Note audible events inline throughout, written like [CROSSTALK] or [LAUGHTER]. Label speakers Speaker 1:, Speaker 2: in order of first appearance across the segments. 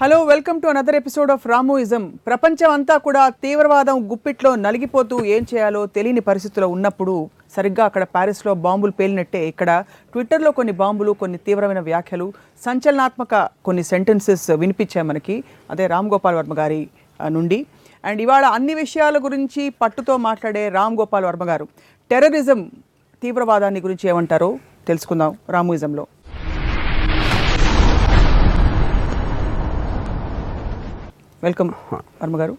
Speaker 1: Hello welcome to another episode of Ramuism ప్రపంచం అంతా కూడా తీవ్రవాదం గుప్పిట్లో నలిగిపోతూ ఏం చేయాలో తెలియని పరిస్థితిలో ఉన్నప్పుడు సరిగ్గా అక్కడ ప్యారిస్లో బాంబులు పేలినట్టే ఇక్కడ ట్విట్టర్లో కొన్ని బాంబులు కొన్ని తీవ్రమైన వ్యాఖ్యలు సంచలనాత్మక కొన్ని సెంటెన్సెస్ వినిపించాయి మనకి. అదే రామ్ గోపాల్ వర్మ గారి నుండి. అండ్ ఇవాళ అన్ని విషయాల గురించి పట్టుతో మాట్లాడే రామ్ గోపాల్ వర్మ గారు. టెర్రరిజం తీవ్రవాదాన్ని గురించి ఏమంటారో తెలుసుకుందాం రామోయిజంలో. వెల్కమ్ వర్మ గారు.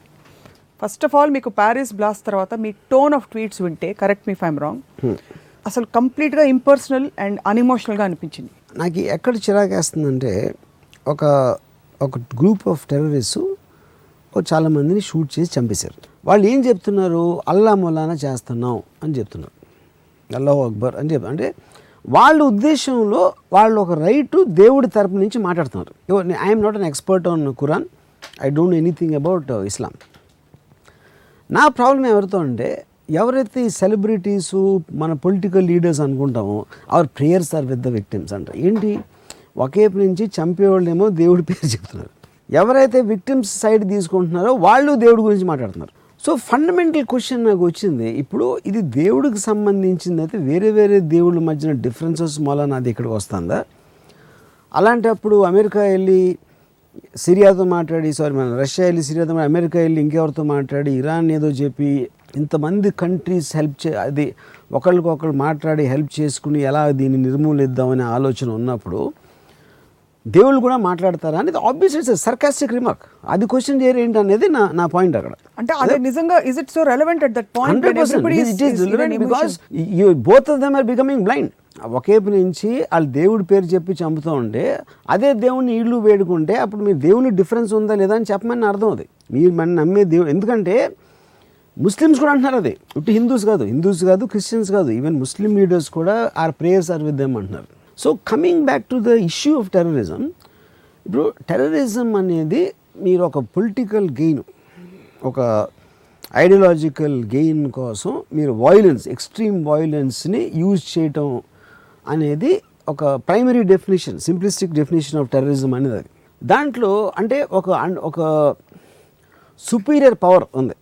Speaker 1: ఫస్ట్ ఆఫ్ ఆల్ మీకు ప్యారిస్ బ్లాస్ట్ తర్వాత మీ టోన్ ఆఫ్ ట్వీట్స్ వింటే కరెక్ట్ మీ ఫైమ్ రాంగ్ అసలు కంప్లీట్గా ఇంపర్సనల్ అండ్ అన్ఇమోషనల్గా అనిపించింది.
Speaker 2: నాకు ఎక్కడ చిరాకేస్తుందంటే ఒక ఒక గ్రూప్ ఆఫ్ టెర్రరిస్ట్ చాలామందిని షూట్ చేసి చంపేశారు. వాళ్ళు ఏం చెప్తున్నారు? అల్లా మొలానా చేస్తున్నాం అని చెప్తున్నారు. అల్లాహు అక్బర్ అని చెప్ అంటే వాళ్ళ ఉద్దేశంలో వాళ్ళు ఒక రైట్ దేవుడి తరపు నుంచి మాట్లాడుతున్నారు. I'm not an expert on Quran I don't anything about Islam నా ప్రాబ్లం ఎవరితో అంటే ఎవరైతే ఈ సెలబ్రిటీసు మన పొలిటికల్ లీడర్స్ అనుకుంటామో our prayers are with the victims అంటారు ఏంటి? ఒకేపు నుంచి చంపేవాళ్ళేమో దేవుడి పేరు చెప్తున్నారు. ఎవరైతే విక్టిమ్స్ సైడ్ తీసుకుంటున్నారో వాళ్ళు దేవుడి గురించి మాట్లాడుతున్నారు. సో ఫండమెంటల్ క్వశ్చన్ నాకు వచ్చింది. ఇప్పుడు ఇది దేవుడికి సంబంధించింది అయితే వేరే వేరే దేవుళ్ళ మధ్యన డిఫరెన్సెస్ మూల నాది ఇక్కడికి వస్తుందా? అలాంటప్పుడు అమెరికా వెళ్ళి సిరియాతో మాట్లాడి సారీ మన రష్యా వెళ్ళి సిరియాతో మాట్లాడి, అమెరికా వెళ్ళి ఇంకెవరితో మాట్లాడి ఇరాన్ ఏదో చెప్పి ఇంతమంది కంట్రీస్ హెల్ప్ చే అది ఒకళ్ళకొకళ్ళు మాట్లాడి హెల్ప్ చేసుకుని ఎలా దీన్ని నిర్మూలిద్దామనే ఆలోచన ఉన్నప్పుడు దేవుళ్ళు కూడా మాట్లాడతారా అనేది ఆబ్వియస్ ఇట్స్ సర్కాస్టిక్ రిమార్క్ అది క్వశ్చన్ చేయరు ఏంటి అనేది నా నా పాయింట్ అక్కడ.
Speaker 1: అంటే అది నిజంగా is it so relevant at that point
Speaker 2: both of them are becoming blind ఒకేపు నుంచి వాళ్ళు దేవుడి పేరు చెప్పి చంపుతూ ఉంటే అదే దేవుడిని ఇళ్ళు వేడుకుంటే అప్పుడు మీ దేవుని డిఫరెన్స్ ఉందా లేదా అని చెప్పమని అర్థం అది. మీరు మన నమ్మే దేవుడు ఎందుకంటే ముస్లిమ్స్ కూడా అంటున్నారు అది. ఇటు హిందూస్ కాదు హిందూస్ కాదు క్రిస్టియన్స్ కాదు ఈవెన్ ముస్లిం లీడర్స్ కూడా are prayers are with them అంటున్నారు. So coming back to the issue of terrorism ఇప్పుడు టెర్రరిజం అనేది మీరు ఒక పొలిటికల్ గెయిన్ ఒక ఐడియాలజికల్ గెయిన్ కోసం మీరు వాయిలెన్స్ ఎక్స్ట్రీమ్ వాయిలెన్స్ని యూజ్ చేయటం అనేది ఒక primary definition simplistic definition of terrorism అనేది అది. దాంట్లో అంటే ఒక ఒక సుపీరియర్ పవర్ ఉంది.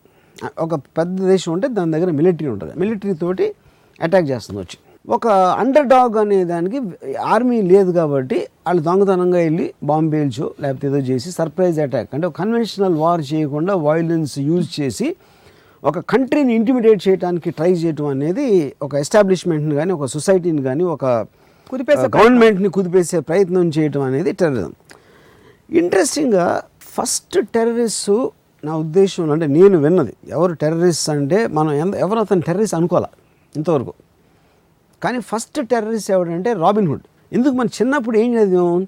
Speaker 2: ఒక పెద్ద దేశం ఉంటే దాని దగ్గర మిలిటరీ ఉంటుంది. మిలిటరీ తోటి అటాక్ చేస్తుంది వచ్చి. ఒక అండర్ డాగ్ అనే దానికి ఆర్మీ లేదు కాబట్టి వాళ్ళు దొంగతనంగా వెళ్ళి బాంబు పేల్చో లేకపోతే ఏదో చేసి సర్ప్రైజ్ అటాక్ అంటే కన్వెన్షనల్ వార్ చేయకుండా వైలెన్స్ యూజ్ చేసి ఒక కంట్రీని ఇంటిమిడేట్ చేయడానికి ట్రై చేయటం అనేది ఒక ఎస్టాబ్లిష్మెంట్ని కానీ ఒక సొసైటీని కానీ ఒక
Speaker 1: కుదిపేసే
Speaker 2: గవర్నమెంట్ని కుదిపేసే ప్రయత్నం చేయటం అనేది టెర్రరిజం ఇంట్రెస్టింగ్గా ఫస్ట్ టెర్రరిస్ట్ నా ఉద్దేశంలో అంటే నేను విన్నది. ఎవరు టెర్రరిస్ట్ అంటే మనం ఎంత ఎవరు అతను టెర్రరిస్ట్ అనుకోవాలి ఇంతవరకు? కానీ ఫస్ట్ టెర్రరిస్ట్ ఎవడంటే రాబిన్ హుడ్ ఎందుకు మన చిన్నప్పుడు ఏం చదివాం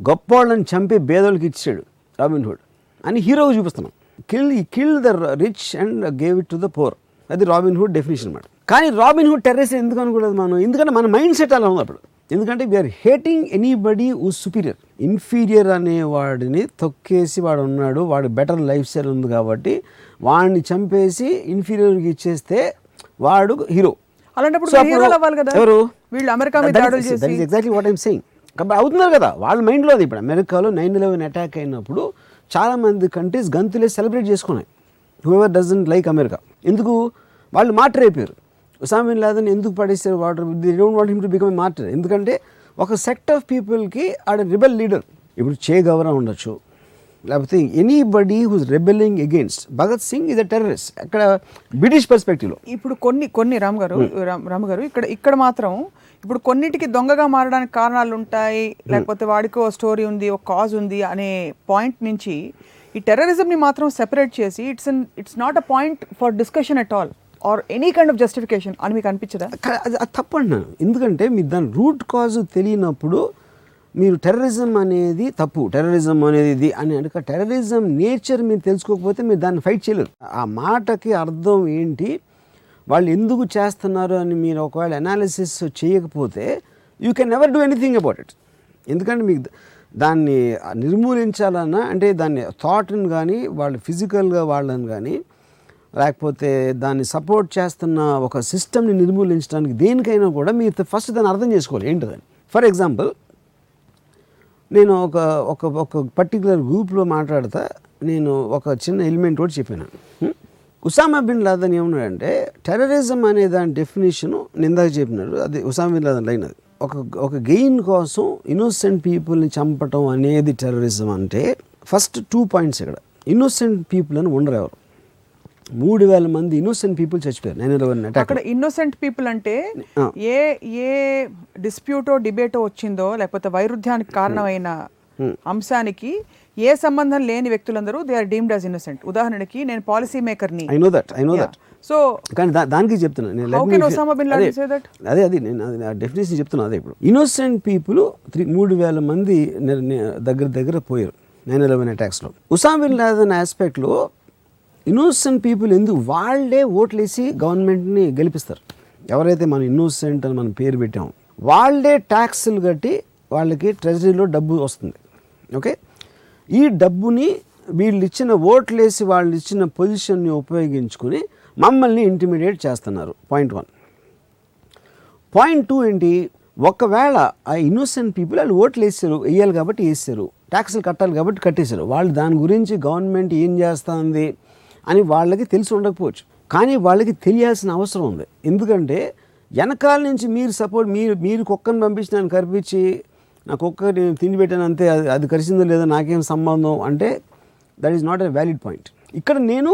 Speaker 2: గొప్పవాళ్ళని చంపి పేదోళ్ళకి ఇచ్చాడు రాబిన్ హుడ్ అని హీరోగా చూపిస్తున్నాం. కిల్ ఈ kill the rich and gave it to the poor అది రాబిన్ హుడ్ డెఫినేషన్ అనమాట కానీ రాబిన్ హుడ్ టెర్రరిస్ట్ ఎందుకు అనుకోలేదు మనం? ఎందుకంటే మన మైండ్ సెట్ అలా ఉంది అప్పుడు. ఎందుకంటే వీఆర్ హేటింగ్ ఎనీబడి ఊ సుపీరియర్ ఇన్ఫీరియర్ అనే వాడిని తొక్కేసి వాడు ఉన్నాడు వాడు బెటర్ లైఫ్ స్టైల్ ఉంది కాబట్టి వాడిని చంపేసి ఇన్ఫీరియర్కి ఇచ్చేస్తే వాడు హీరో
Speaker 1: అలాంటప్పుడు
Speaker 2: ఎవరు?
Speaker 1: వీళ్ళు America
Speaker 2: exactly what I'm saying అవుతున్నారు కదా వాళ్ళ మైండ్లో అది ఇప్పుడు అమెరికాలో నైన్ ఎలెవెన్ అటాక్ అయినప్పుడు చాలామంది కంట్రీస్ గంతులే సెలబ్రేట్ చేసుకున్నాయి. హూఎవర్ డజంట్ లైక్ అమెరికా ఎందుకు? వాళ్ళు మాటర్ అయిపోయారు. ఉసామిన్ లాదన్ ఎందుకు పడేస్తారు water they don't want him to become martyr ఎందుకంటే ఒక సెక్ట్ ఆఫ్ పీపుల్కి ఆడ రిబెల్ లీడర్. ఇప్పుడు చే గౌరా ఉండొచ్చు. లేకపోతే anybody who's rebelling against Bhagat Singh is a terrorist అక్కడ బ్రిటిష్ పర్స్పెక్టివ్లో
Speaker 1: ఇప్పుడు కొన్ని కొన్ని రామ్ గారు రామ్- రామ్ గారు ఇక్కడ ఇక్కడ మాత్రం ఇప్పుడు కొన్నిటికి దొంగగా మారడానికి కారణాలు ఉంటాయి లేకపోతే వాడికి ఓ స్టోరీ ఉంది ఒక కాజ్ ఉంది అనే పాయింట్ నుంచి ఈ టెర్రరిజంని మాత్రం సెపరేట్ చేసి it's it's not a point for discussion at all or any kind of justification అని మీకు అనిపించదా?
Speaker 2: అది అది తప్పు అంటున్నాను ఎందుకంటే మీరు దాని రూట్ కాజ్ తెలియనప్పుడు మీరు టెర్రరిజం అనేది తప్పు. టెర్రరిజం అనేది ఇది అని అనుక టెర్రరిజం నేచర్ మీరు తెలుసుకోకపోతే మీరు దాన్ని ఫైట్ చేయలేరు. ఆ మాటకి అర్థం ఏంటి? వాళ్ళు ఎందుకు చేస్తున్నారు అని మీరు ఒకవేళ అనాలిసిస్ చేయకపోతే you can never do anything about it ఎందుకంటే మీకు దాన్ని నిర్మూలించాలన్నా అంటే దాన్ని థాట్ని కానీ వాళ్ళు ఫిజికల్గా వాళ్ళని కానీ లేకపోతే దాన్ని సపోర్ట్ చేస్తున్న ఒక సిస్టమ్ని నిర్మూలించడానికి దేనికైనా కూడా మీరు ఫస్ట్ దాన్ని అర్థం చేసుకోవాలి. ఏంటిదని? ఫర్ ఎగ్జాంపుల్ నేను ఒక ఒక ఒక పర్టికులర్ గ్రూప్లో మాట్లాడతా నేను ఒక చిన్న ఎలిమెంట్ కూడా చెప్పాను. ఉసామా బిన్ లాదన్ ఏమన్నాడంటే టెర్రరిజం అనే దాని డెఫినేషను నిందాక చెప్పినాడు. అది ఉసామా బిన్ లాదన్ లైన్ అది. ఒక ఒక గెయిన్ కోసం ఇన్నోసెంట్ పీపుల్ని చంపటం అనేది టెర్రరిజం అంటే ఫస్ట్ టూ పాయింట్స్ ఇక్కడ. ఇన్నోసెంట్ పీపుల్ అని ఉండరు ఎవరు. మూడు వేల మంది ఇన్నోసెంట్ పీపుల్ చచ్చిపోయారు. నైన్ ఎలవన్ అటాక్
Speaker 1: అక్కడ ఇన్నోసెంట్ పీపుల్ అంటే. ఏ ఏ డిస్ప్యూటో డిబేటో వచ్చిందో లేకపోతే వైరుధ్యానికి కారణమైన అంశానికి ఏ సంబంధం లేని వ్యక్తులందరూ they are deemed as innocent ఉదాహరణకి నేను policy మేకర్ని
Speaker 2: I know that I know that
Speaker 1: so
Speaker 2: కానీ దానికి చెప్తున్నాను అదే? అదే నేను డెఫినేషన్ చెప్తున్నా అదే ఇప్పుడు. ఇన్నోసెంట్ పీపుల్ త్రీ మూడు వేల మంది దగ్గర దగ్గర పోయారు. నైన్ ఎలెవెన్ అటాక్స్లో ఉసామ్ బిన్ లాదన్ ఆస్పెక్ట్లో ఇన్నోసెంట్ పీపుల్ ఎందుకు? వాళ్ళే ఓట్లేసి గవర్నమెంట్ని గెలిపిస్తారు. ఎవరైతే మనం ఇన్నోసెంట్ అని మనం పేరు పెట్టామో వాళ్ళే ట్యాక్స్లు కట్టి వాళ్ళకి ట్రెజరీలో డబ్బు వస్తుంది. ఓకే ఈ డబ్బుని వీళ్ళు ఇచ్చిన ఓట్లేసి వాళ్ళు ఇచ్చిన పొజిషన్ని ఉపయోగించుకుని మమ్మల్ని ఇంటిమీడియేట్ చేస్తున్నారు. పాయింట్ వన్ పాయింట్ టూ ఏంటి? ఒకవేళ ఆ ఇన్నోసెంట్ పీపుల్ వాళ్ళు ఓట్లు వేసారు వేయాలి కాబట్టి వేసారు ట్యాక్సులు కట్టాలి కాబట్టి కట్టేశారు. వాళ్ళు దాని గురించి గవర్నమెంట్ ఏం చేస్తుంది? అని వాళ్ళకి తెలిసి ఉండకపోవచ్చు. కానీ వాళ్ళకి తెలియాల్సిన అవసరం ఉంది. ఎందుకంటే వెనకాల నుంచి మీరు సపోర్ట్ మీరు మీరు కుక్కను పంపించి నన్ను కరిపించి నా కుక్క నేను తిండి పెట్టాను అంతే అది అది కరిచిందో లేదో నాకేం సంబంధం అంటే that is not a valid point ఇక్కడ నేను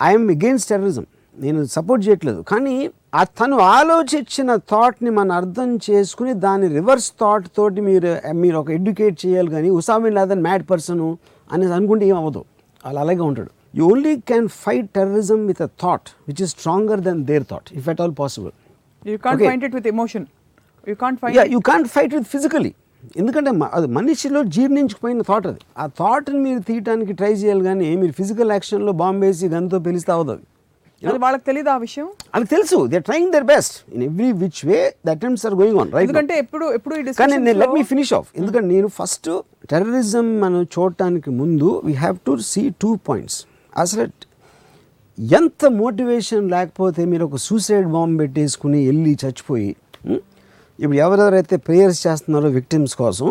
Speaker 2: ఐఎమ్ అగేన్స్ట్ టెర్రరిజం నేను సపోర్ట్ చేయట్లేదు. కానీ ఆ తను ఆలోచించిన థాట్ని మనం అర్థం చేసుకుని దాని రివర్స్ థాట్ తోటి మీరు మీరు ఒక ఎడ్యుకేట్ చేయాలి కానీ ఉసామిన్ లాదన్ మ్యాడ్ పర్సన్ అనేది అనుకుంటే ఏం అవ్వదు. అలా అలాగే ఉంటాడు. You only can fight terrorism with a thought which is stronger than their thought if at all possible
Speaker 1: you can't
Speaker 2: Okay.
Speaker 1: Find it with emotion you can't find
Speaker 2: yeah you can't fight with physically ఎందుకంటే అది మనిషిలో జీర్ణించుకుపోయిన thought అది. ఆ థాట్ని మీరు తీయటానికి try చేయాలి కానీ మీరు ఫిజికల్ యాక్షన్లో బాంబు వేసి గన్తో పిలిస్తే అవ్వదు అది.
Speaker 1: వాళ్ళకి తెలియదు ఆ విషయం?
Speaker 2: అది తెలుసు. They trying their best in every which way the attempts are going on right
Speaker 1: ఎందుకంటే ఎప్పుడు ఎప్పుడు
Speaker 2: కానీ నేను లెట్ మీ ఫినిష్ ఆఫ్ ఎందుకంటే నేను ఫస్ట్ టెర్రరిజం మనం చూడటానికి ముందు we have to see two points అసలు ఎంత మోటివేషన్ లేకపోతే మీరు ఒక సూసైడ్ బాంబ్ పెట్టేసుకుని వెళ్ళి చచ్చిపోయి ఇప్పుడు ఎవరెవరైతే ప్రేయర్స్ చేస్తున్నారో విక్టిమ్స్ కోసం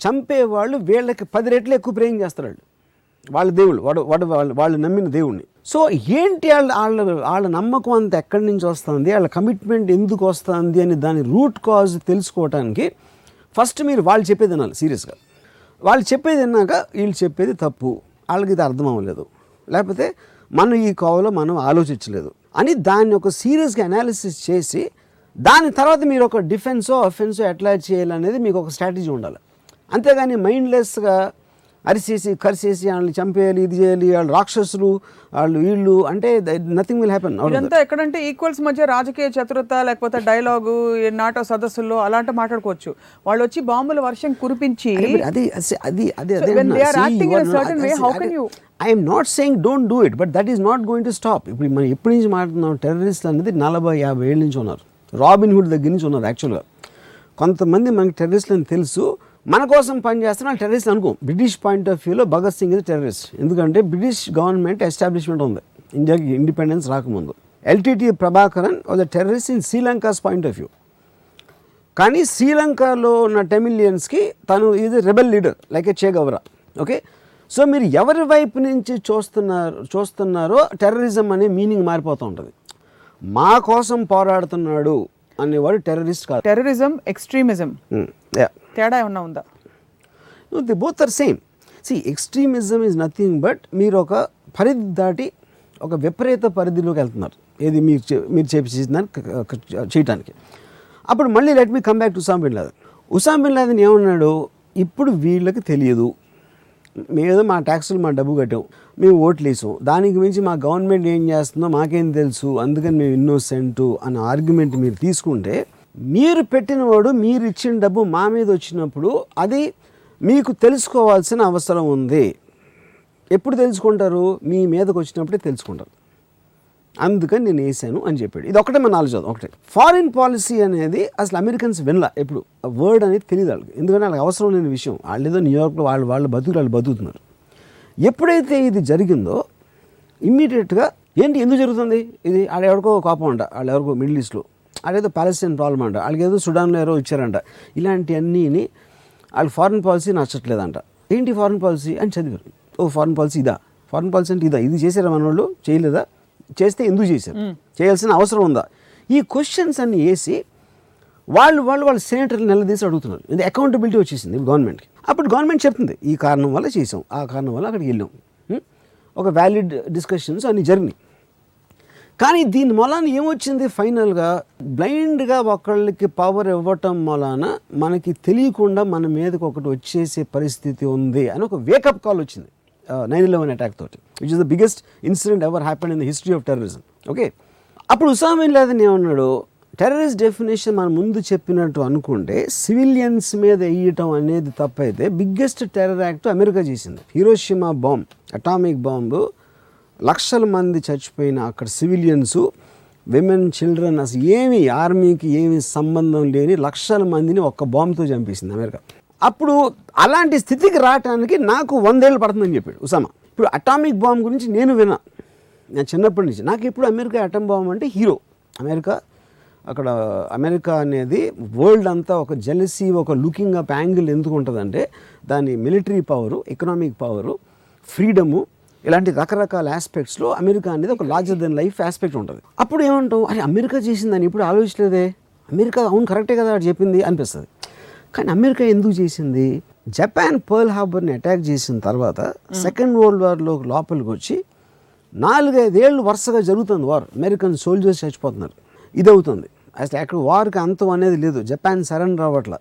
Speaker 2: చంపేవాళ్ళు వీళ్ళకి పది రెట్లు ఎక్కువ ప్రేయం చేస్తారు వాళ్ళు. వాళ్ళ దేవుళ్ళు వాడు వాడు వాళ్ళు వాళ్ళు నమ్మిన దేవుణ్ణి. సో ఏంటి వాళ్ళ వాళ్ళ వాళ్ళ నమ్మకం అంత ఎక్కడి నుంచి వస్తుంది వాళ్ళ కమిట్మెంట్ ఎందుకు వస్తుంది అని దాని రూట్ కాజ్ తెలుసుకోవటానికి ఫస్ట్ మీరు వాళ్ళు చెప్పేది వినాలి సీరియస్గా వాళ్ళు చెప్పేది విన్నాక వీళ్ళు చెప్పేది తప్పు. వాళ్ళకి ఇది అర్థం అవ్వలేదు. లేకపోతే మనం ఈ కోవలో మనం ఆలోచించలేదు. అని దాన్ని ఒక సీరియస్గా అనాలిసిస్ చేసి దాని తర్వాత మీరు ఒక డిఫెన్సో అఫెన్సో ఎట్లా చేయాలనేది మీకు ఒక స్ట్రాటజీ ఉండాలి. అంతేగాని మైండ్లెస్గా అరిసేసి కరిసేసి వాళ్ళని చంపేయాలి ఇది చేయాలి వాళ్ళు రాక్షసులు వాళ్ళు వీళ్ళు అంటే నథింగ్ విల్ హ్యాపెన్
Speaker 1: ఇదంతా ఎక్కడంటే ఈక్వల్స్ మధ్య రాజకీయ చతురత లేకపోతే డైలాగు నాటో సదస్సుల్లో అలాంటి మాట్లాడుకోవచ్చు. వాళ్ళు వచ్చి బాంబుల వర్షం కురిపించి
Speaker 2: అది అది I'm not saying don't do it but that is not going to stop ఇప్పుడు మనం ఎప్పటి నుంచి మాట్లాడుతున్నాం? టెర్రరిస్ట్ అనేది నలభై యాభై ఏళ్ళ నుంచి ఉన్నారు. రాబిన్ హుడ్ దగ్గర నుంచి ఉన్నారు యాక్చువల్గా కొంతమంది మనకి టెర్రరిస్ట్లు అని తెలుసు. మన కోసం పనిచేస్తున్న టెర్రరిస్ట్ అనుకో. బ్రిటిష్ పాయింట్ ఆఫ్ వ్యూలో భగత్ సింగ్ ఇది టెర్రరిస్ట్ ఎందుకంటే బ్రిటిష్ గవర్నమెంట్ ఎస్టాబ్లిష్మెంట్ ఉంది. ఇండియాకి ఇండిపెండెన్స్ రాకముందు. LTT Prabhakaran was a terrorist in Sri Lanka's point of view కానీ శ్రీలంకలో ఉన్న టెమిలియన్స్కి తను is rebel leader like a Che Guevara okay so మీరు ఎవరి వైపు నుంచి చూస్తున్నారు చూస్తున్నారో టెర్రరిజం అనే మీనింగ్ మారిపోతూ ఉంటుంది. మా కోసం పోరాడుతున్నాడు అనేవాడు టెర్రరిస్ట్ కాదు.
Speaker 1: Terrorism extremism. తేడా ఏమన్నా ఉందా?
Speaker 2: They both are same see extremism is nothing but మీరు ఒక పరిధి దాటి ఒక విపరీత పరిధిలోకి వెళ్తున్నారు. ఏది మీరు చే- మీరు చేపించేదాన్ని చేయటానికి. అప్పుడు మళ్ళీ let me come back to Osama bin Laden Osama bin Laden ఏమన్నాడు? ఇప్పుడు వీళ్ళకి తెలియదు. మేము మా ట్యాక్సులు మా డబ్బు కట్టాం. మేము ఓట్లు వేసాం. దానికి మించి మా గవర్నమెంట్ ఏం చేస్తుందో మాకేం తెలుసు. అందుకని మేము ఇన్నోసెంటు అన్న ఆర్గ్యుమెంట్ మీరు తీసుకుంటే మీరు పెట్టినవాడు మీరు ఇచ్చిన డబ్బు మా మీద వచ్చినప్పుడు అది మీకు తెలుసుకోవాల్సిన అవసరం ఉంది. ఎప్పుడు తెలుసుకుంటారు? మీ మీదకి వచ్చినప్పుడే తెలుసుకుంటారు. అందుకని నేను వేసాను అని చెప్పాడు. ఇది ఒకటే మన నాలెడ్జ్ అవుతుంది ఒకటే. ఫారిన్ పాలసీ అనేది అసలు అమెరికన్స్ వినలా ఎప్పుడు. ఆ వర్డ్ అనేది తెలియదు వాళ్ళకి. ఎందుకంటే వాళ్ళకి అవసరం లేని విషయం. వాళ్ళు ఏదో న్యూయార్క్లో వాళ్ళు వాళ్ళు బతుకులు వాళ్ళు బతుకుతున్నారు. ఎప్పుడైతే ఇది జరిగిందో ఇమ్మీడియట్గా ఏంటి ఎందుకు జరుగుతుంది? ఇది ఆడ ఎవరికో కోపం అంట. వాళ్ళు ఎవరికో మిడిల్ ఈస్ట్లో ఆడేదో పాలస్తీన్ ప్రాబ్లం అంట. వాళ్ళకి ఏదో సుడాన్లో ఎవరో ఇచ్చారంట. ఇలాంటివన్నీని వాళ్ళకి ఫారిన్ పాలసీ నచ్చట్లేదంట. ఏంటి ఫారిన్ పాలసీ? అని చదివారు. ఓ ఫారిన్ పాలసీ ఇదా? ఫారిన్ పాలసీ అంటే ఇదా? ఇది చేశారా మన వాళ్ళు చేయలేదా? చేస్తే ఎందుకు చేశారు? చేయాల్సిన అవసరం ఉందా? ఈ క్వశ్చన్స్ అన్ని వేసి వాళ్ళు వాళ్ళు వాళ్ళ సెనేటర్లు నిలదీసి అడుగుతున్నారు. ఇది అకౌంటబిలిటీ వచ్చేసింది గవర్నమెంట్కి అప్పుడు గవర్నమెంట్ చెప్తుంది ఈ కారణం వల్ల చేసాం ఆ కారణం వల్ల అక్కడికి వెళ్ళాం? ఒక వ్యాలిడ్ డిస్కషన్స్ అన్ని జరిగినాయి. కానీ దీని మూలాన ఏమొచ్చింది ఫైనల్గా? బ్లైండ్గా ఒకళ్ళకి పవర్ ఇవ్వటం మూలాన మనకి తెలియకుండా మన మీదకి ఒకటి వచ్చేసే పరిస్థితి ఉంది అని ఒక వేకప్ కాల్ వచ్చింది. నైన్ ఇలెవెన్ అటాక్ తోటి which is the biggest incident ever happen in the history of terrorism okay అప్పుడు ఉసామిన్ లేదని ఏమన్నాడు? టెర్రరిస్ట్ డెఫినేషన్ మనం ముందు చెప్పినట్టు అనుకుంటే సివిలియన్స్ మీద వేయటం అనేది తప్పైతే బిగ్గెస్ట్ టెర్రర్ యాక్ట్ అమెరికా చేసింది. హీరోషిమా బాంబ్ అటామిక్ బాంబు లక్షల మంది చచ్చిపోయిన అక్కడ సివిలియన్స్ విమెన్ చిల్డ్రన్ అసలు ఏమి ఆర్మీకి ఏమి సంబంధం లేని లక్షల మందిని ఒక్క బాంబుతో చంపేసింది అమెరికా. అప్పుడు అలాంటి స్థితికి రావడానికి నాకు వందేళ్ళు పడుతుందని చెప్పాడు ఉసామా. ఇప్పుడు అటామిక్ బాంబ్ గురించి నేను విన్నా నేను చిన్నప్పటి నుంచి నాకు ఇప్పుడు అమెరికా అటమ్ బాంబ్ అంటే హీరో. అమెరికా అక్కడ అమెరికా అనేది వరల్డ్ అంతా ఒక జెలసీ ఒక లుకింగ్ అప్ యాంగిల్ ఎందుకు ఉంటుందంటే దాని military power economic power freedom ఇలాంటి రకరకాల ఆస్పెక్ట్స్లో అమెరికా అనేది ఒక లార్జర్ దెన్ లైఫ్ ఆస్పెక్ట్ ఉంటుంది. అప్పుడు ఏమంటాం అరే అమెరికా చేసిందని ఇప్పుడు ఆలోచించలేదే. అమెరికా అవును కరెక్టే కదా వాడు చెప్పింది అనిపిస్తుంది. కానీ అమెరికా ఎందుకు చేసింది? జపాన్ పర్ల్ హార్బర్ని అటాక్ చేసిన తర్వాత సెకండ్ వరల్డ్ వార్లో లోపలికి వచ్చి నాలుగైదేళ్ళు వరుసగా జరుగుతుంది వార్ అమెరికన్ సోల్జర్స్ చచ్చిపోతున్నారు. ఇది అవుతుంది అసలు అక్కడ వార్కి అంతం అనేది లేదు. జపాన్ సరెండర్ అవ్వట్ల.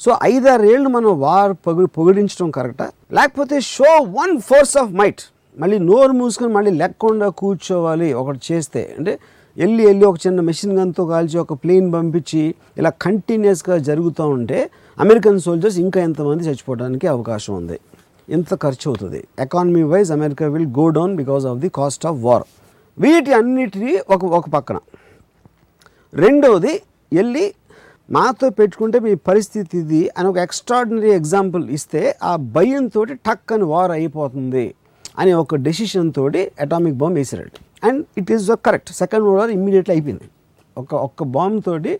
Speaker 2: సో ఐదారేళ్ళు మనం వార్ పొగి పొగిడించడం కరెక్టా? లేకపోతే show one force of might. మళ్ళీ నోరు మూసుకొని మళ్ళీ లెక్కకుండా కూర్చోవాలి ఒకటి చేస్తే. అంటే వెళ్ళి వెళ్ళి ఒక చిన్న మెషిన్ గన్తో కాల్చి ఒక ప్లేన్ పంపించి ఇలా కంటిన్యూస్గా జరుగుతూ ఉంటే అమెరికన్ సోల్జర్స్ ఇంకా ఎంతమంది చచ్చిపోవడానికి అవకాశం ఉంది. ఎంత ఖర్చు అవుతుంది. Economy wise America will go down because of the cost of war వీటి అన్నిటినీ ఒక ఒక పక్కన. రెండవది వెళ్ళి మాతో పెట్టుకుంటే మీ పరిస్థితి ఇది అని ఒక ఎక్స్ట్రాడినరీ ఎగ్జాంపుల్ ఇస్తే ఆ భయంతో టక్ అని వార్ అయిపోతుంది అని ఒక డెసిషన్ తోటి అటామిక్ బాంబ్ వేసాడు and it is correct second world war immediately అయిపోయింది. ఒక ఒక్క బాంబ్ తోటి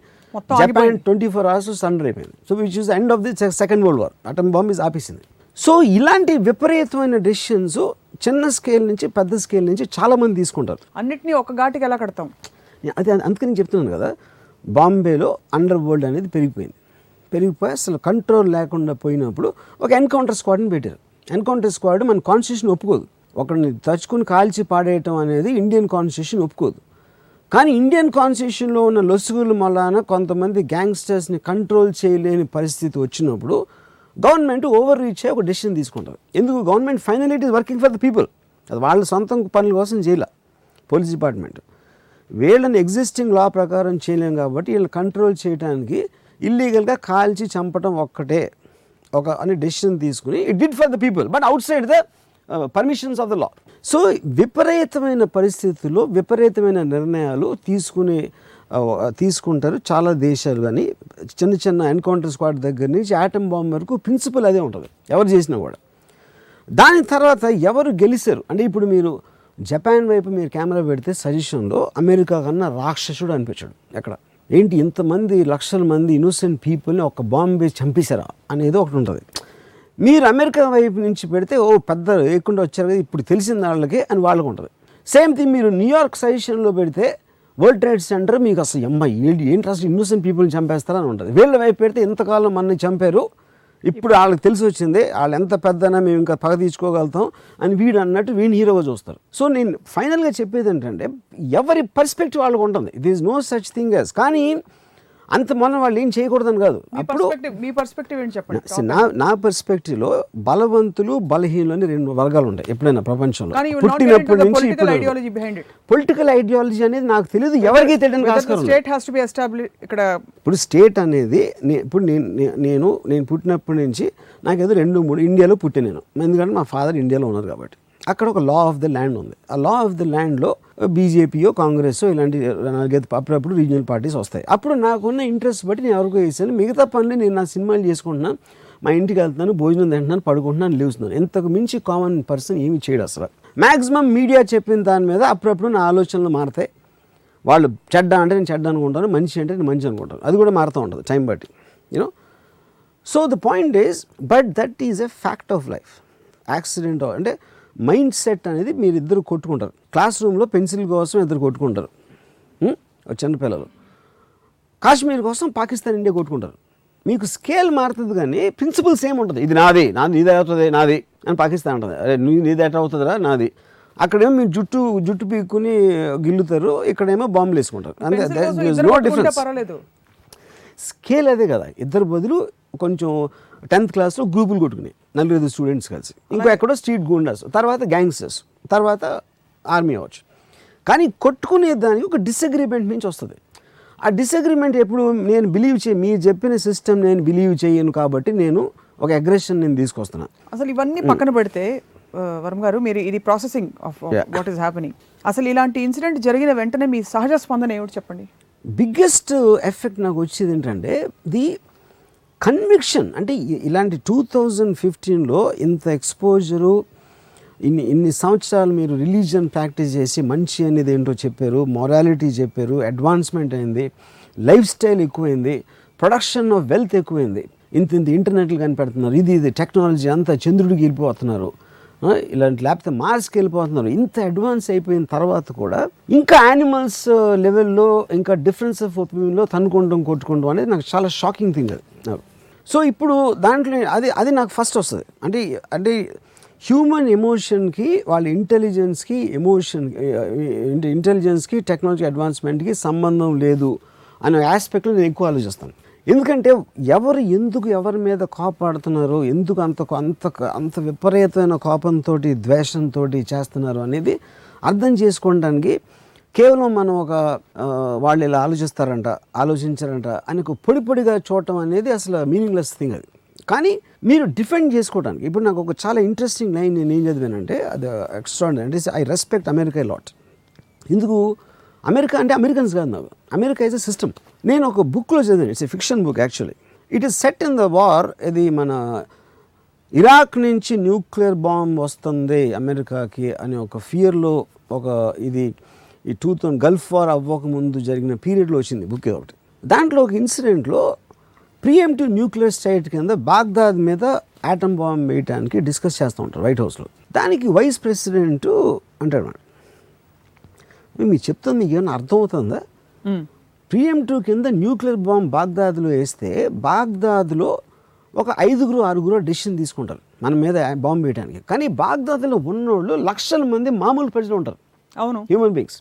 Speaker 2: Japan twenty four hours surrender అయిపోయింది. So which is end of the second world war atom bomb is ఆపేసింది. సో ఇలాంటి విపరీతమైన డెసిషన్స్ చిన్న స్కేల్ నుంచి పెద్ద స్కేల్ నుంచి చాలామంది తీసుకుంటారు.
Speaker 1: అన్నిటినీ ఒక ఘాటికి ఎలా కడతాం?
Speaker 2: అది అందుకని నేను చెప్తున్నాను కదా. బాంబేలో అండర్ వరల్డ్ అనేది పెరిగిపోయింది. పెరిగిపోయి అసలు కంట్రోల్ లేకుండా పోయినప్పుడు ఒక ఎన్కౌంటర్ స్క్వాడ్ని పెట్టారు. ఎన్కౌంటర్ స్క్వాడ్ మన కాన్స్టిట్యూషన్ ఒప్పుకోదు. ఒకరిని తచ్చుకుని కాల్చి పాడేయటం అనేది ఇండియన్ కాన్స్టిట్యూషన్ ఒప్పుకోదు. కానీ ఇండియన్ కాన్స్టిట్యూషన్లో ఉన్న లొసుగుల వలన కొంతమంది గ్యాంగ్స్టర్స్ని కంట్రోల్ చేయలేని పరిస్థితి వచ్చినప్పుడు గవర్నమెంట్ ఓవర్ రీచ్ అయ్యి ఒక డెసిషన్ తీసుకుంటారు ఎందుకు? Government final it is working for the people. అది వాళ్ళ సొంత పనుల కోసం చేయాల. Police department. వీళ్ళని ఎగ్జిస్టింగ్ లా ప్రకారం చేయలేం కాబట్టి వీళ్ళని కంట్రోల్ చేయడానికి ఇల్లీగల్గా కాల్చి చంపడం ఒక్కటే. ఒక అని డెసిషన్ తీసుకుని it did for the people but outside the permissions of the law so విపరీతమైన పరిస్థితుల్లో విపరీతమైన నిర్ణయాలు తీసుకునే uh, తీసుకుంటారు చాలా దేశాలు కానీ చిన్న చిన్న ఎన్కౌంటర్ స్క్వాడ్ దగ్గర నుంచి ఆటమ్ బాంబ్ వరకు ప్రిన్సిపల్ అదే ఉంటుంది. ఎవరు చేసినా కూడా. దాని తర్వాత ఎవరు గెలిచారు అంటే ఇప్పుడు మీరు జపాన్ వైపు మీరు కెమెరా పెడితే సజెషన్లో అమెరికా కన్నా రాక్షసుడు అనిపించాడు ఎక్కడ? ఏంటి ఇంతమంది లక్షల మంది ఇన్నోసెంట్ పీపుల్ని ఒక బాంబే చంపేశారా? అనేది ఒకటి ఉంటుంది. మీరు అమెరికా వైపు నుంచి పెడితే ఓ పెద్ద లేకుండా వచ్చారు కదా ఇప్పుడు తెలిసిన వాళ్ళకి అని వాళ్ళకు ఉంటుంది. సేమ్ థింగ్ మీరు న్యూయార్క్ సజెషన్లో పెడితే వరల్డ్ ట్రేడ్ సెంటర్ మీకు అసలు అమ్మాయి ఏంటి ఏంటి అసలు ఇన్నోసెంట్ పీపుల్ని చంపేస్తారని ఉంటుంది. వీళ్ళ వైపు పెడితే ఇంతకాలం మనని చంపారు ఇప్పుడు వాళ్ళకి తెలిసి వచ్చింది వాళ్ళు ఎంత పెద్దనా మేము ఇంకా పగ తీసుకోగలుగుతాం అని వీడు అన్నట్టు వీడిని హీరోగా చూస్తారు. సో నేను ఫైనల్గా చెప్పేది ఏంటంటే ఎవరి పర్స్పెక్టివ్ వాళ్ళకు ఉంటుంది. It is no such thing as కానీ అంత మనం వాళ్ళు ఏం చేయకూడదని కాదు. అప్పుడు
Speaker 1: పర్స్పెక్టివ్ మీ పర్స్పెక్టివ్ ఏంటి చెప్పండి?
Speaker 2: నా నా పర్స్పెక్టివ్లో బలవంతులు బలహీనులు అని రెండు వర్గాలు ఉంటాయి ఎప్పుడైనా ప్రపంచంలో. పుట్టినప్పటి నుంచి ఇప్పుడు. పొలిటికల్ ఐడియాలజీ అనేది నాకు తెలియదు ఎవరికి ఆస్కారం.
Speaker 1: State has to be establish ఇక్కడ
Speaker 2: ఇప్పుడు స్టేట్ అనేది ఇప్పుడు నేను నేను నేను పుట్టినప్పటి నుంచి నాకేదో రెండు మూడు ఇండియాలో పుట్టే నేను. ఎందుకంటే మా ఫాదర్ ఇండియాలో ఉన్నారు కాబట్టి. అక్కడ ఒక లా ఆఫ్ ద ల్యాండ్ ఉంది. ఆ లా ఆఫ్ ద ల్యాండ్లో బీజేపీయో కాంగ్రెస్ ఇలాంటి నాలుగైదు అప్పుడప్పుడు రీజనల్ పార్టీస్ వస్తాయి. అప్పుడు నాకున్న ఇంట్రెస్ట్ బట్టి నేను ఎవరికో వేసాను మిగతా పనులు నేను నా సినిమాలు చేసుకుంటున్నాను మా ఇంటికి వెళ్తున్నాను భోజనం తింటున్నాను పడుకుంటున్నాను లేవుతున్నాను ఇంతకు మించి కామన్ పర్సన్ ఏమి చేయడు అసలు. మ్యాక్సిమం మీడియా చెప్పిన దాని మీద అప్పుడప్పుడు నా ఆలోచనలు మారతాయి. వాళ్ళు చెడ్డ అంటే నేను చెడ్డ అనుకుంటాను మంచి అంటే నేను మంచి అనుకుంటాను. అది కూడా మారుతూ ఉంటుంది టైం బట్టి you know so the point is but that is a fact of life accident అంటే మైండ్ సెట్ అనేది మీరు ఇద్దరు కొట్టుకుంటారు. క్లాస్ రూమ్లో పెన్సిల్ కోసం ఇద్దరు కొట్టుకుంటారు. చిన్నపిల్లలు కాశ్మీర్ కోసం పాకిస్తాన్ ఇండియా కొట్టుకుంటారు. మీకు స్కేల్ మారుతుంది కానీ ప్రిన్సిపల్ సేమ్ ఉంటుంది ఇది నాది నాది నీది అవుతుంది? నాది అని పాకిస్తాన్ ఉంటుంది అరే నీ నీది ఎట్లా అవుతుందిరా? నాది. అక్కడేమో మీరు జుట్టు జుట్టు పీక్కుని గిల్లుతారు. ఇక్కడేమో బాంబులు వేసుకుంటారు.
Speaker 1: ఇద్దరు
Speaker 2: నో డిఫరెన్స్ స్కేల్ అదే కదా. ఇద్దరు బదులు కొంచెం టెన్త్ క్లాస్లో గ్రూపులు కొట్టుకుని నలుగురు స్టూడెంట్స్ కలిసి. ఇంకో ఎక్కడో స్ట్రీట్ గూండాస్ తర్వాత గ్యాంగ్స్టర్స్ తర్వాత ఆర్మీ అవ్వచ్చు కానీ కొట్టుకునే దానికి ఒక డిసగ్రిమెంట్ నుంచి వస్తుంది. ఆ డిసగ్రిమెంట్ ఎప్పుడు నేను బిలీవ్ చేయ మీరు చెప్పిన సిస్టమ్ నేను బిలీవ్ చేయను కాబట్టి నేను ఒక అగ్రెషన్ నేను తీసుకొస్తున్నాను
Speaker 1: అసలు ఇవన్నీ పక్కన పెడితే వరం గారు మీరు ఇది processing of. What is happening అసలు ఇలాంటి ఇన్సిడెంట్ జరిగిన వెంటనే మీ సహజ స్పందన ఏమిటి చెప్పండి?
Speaker 2: బిగ్గెస్ట్ ఎఫెక్ట్ నాకు వచ్చేది ఏంటంటే ది కన్విక్షన్. అంటే ఇలాంటి టూ థౌజండ్ ఫిఫ్టీన్లో ఇంత ఎక్స్పోజరు ఇన్ని ఇన్ని సంవత్సరాలు మీరు రిలీజియన్ ప్రాక్టీస్ చేసి మంచి అనేది ఏంటో చెప్పారు మొరాలిటీ చెప్పారు అడ్వాన్స్మెంట్ అయింది లైఫ్ స్టైల్ ఎక్కువైంది ప్రొడక్షన్ ఆఫ్ వెల్త్ ఎక్కువైంది. ఇంత ఇంత ఇంటర్నెట్లు కనిపెడుతున్నారు ఇది ఇది టెక్నాలజీ అంతా చంద్రుడికి వెళ్ళిపోతున్నారు. ఇలాంటి లేకపోతే మార్స్కి వెళ్ళిపోతున్నారు. ఇంత అడ్వాన్స్ అయిపోయిన తర్వాత కూడా ఇంకా యానిమల్స్ లెవెల్లో ఇంకా డిఫరెన్స్ ఆఫ్ ఒపీనియన్లో తనుకుంటాం కొట్టుకోవడం అనేది నాకు చాలా షాకింగ్ థింగ్ అది. సో ఇప్పుడు దాంట్లో అది అది నాకు ఫస్ట్ వస్తుంది. అంటే అంటే హ్యూమన్ ఎమోషన్కి వాళ్ళ ఇంటెలిజెన్స్కి ఎమోషన్ ఇంటెలిజెన్స్కి టెక్నాలజీ అడ్వాన్స్మెంట్కి సంబంధం లేదు అనే ఆస్పెక్ట్లో నేను ఎక్కువ ఆలోచిస్తాను. ఎందుకంటే ఎవరు ఎందుకు ఎవరి మీద కోపాడుతున్నారో ఎందుకు అంత అంత అంత విపరీతమైన కోపంతో ద్వేషంతో చేస్తున్నారు అనేది అర్థం చేసుకోవడానికి కేవలం మనం ఒక వాళ్ళు ఇలా ఆలోచిస్తారంట ఆలోచించారంట అని ఒక పొడి పొడిగా చూడటం అనేది అసలు మీనింగ్లెస్ థింగ్ అది. కానీ మీరు డిఫెండ్ చేసుకోవడానికి ఇప్పుడు నాకు ఒక చాలా ఇంట్రెస్టింగ్ లైన్ నేను ఏం చదివానంటే అది ఎక్స్ట్రా అంటే ఐ రెస్పెక్ట్ అమెరికా లాట్. ఎందుకు? అమెరికా అంటే అమెరికన్స్ కాదు నాకు. America is a system. నేను ఒక బుక్లో చదివాను. It's a fiction book actually it is set in the war ఇది మన ఇరాక్ నుంచి న్యూక్లియర్ బాంబ్ వస్తుంది అమెరికాకి అనే ఒక ఫియర్లో ఒక ఇది ఈ టూ థౌసండ్ గల్ఫ్ వార్ అవ్వకముందు జరిగిన పీరియడ్లో వచ్చింది బుక్ ఇది ఒకటి. దాంట్లో ఒక ఇన్సిడెంట్లో ప్రియంటివ్ న్యూక్లియర్ స్టేట్ కింద బాగ్దాద్ మీద ఆటమ్ బాంబ్ వేయడానికి డిస్కస్ చేస్తూ ఉంటారు వైట్ హౌస్లో దానికి వైస్ ప్రెసిడెంట్ అంటాడు మేడం మీకు చెప్తుంది మీకు ఏమైనా అర్థమవుతుందా?
Speaker 1: మ్మ్.
Speaker 2: ప్రియంటివ్ కింద న్యూక్లియర్ బాంబ్ బాగ్దాద్లో వేస్తే బాగ్దాద్లో ఒక ఐదుగురు ఆరుగురు డెసిషన్ తీసుకుంటారు. మన మీద బాంబు వేయడానికి కానీ బాగ్దాద్లో ఉన్నోళ్ళు లక్షల మంది మామూలు ప్రజలు ఉంటారు.
Speaker 1: అవును.
Speaker 2: హ్యూమన్ బీయింగ్స్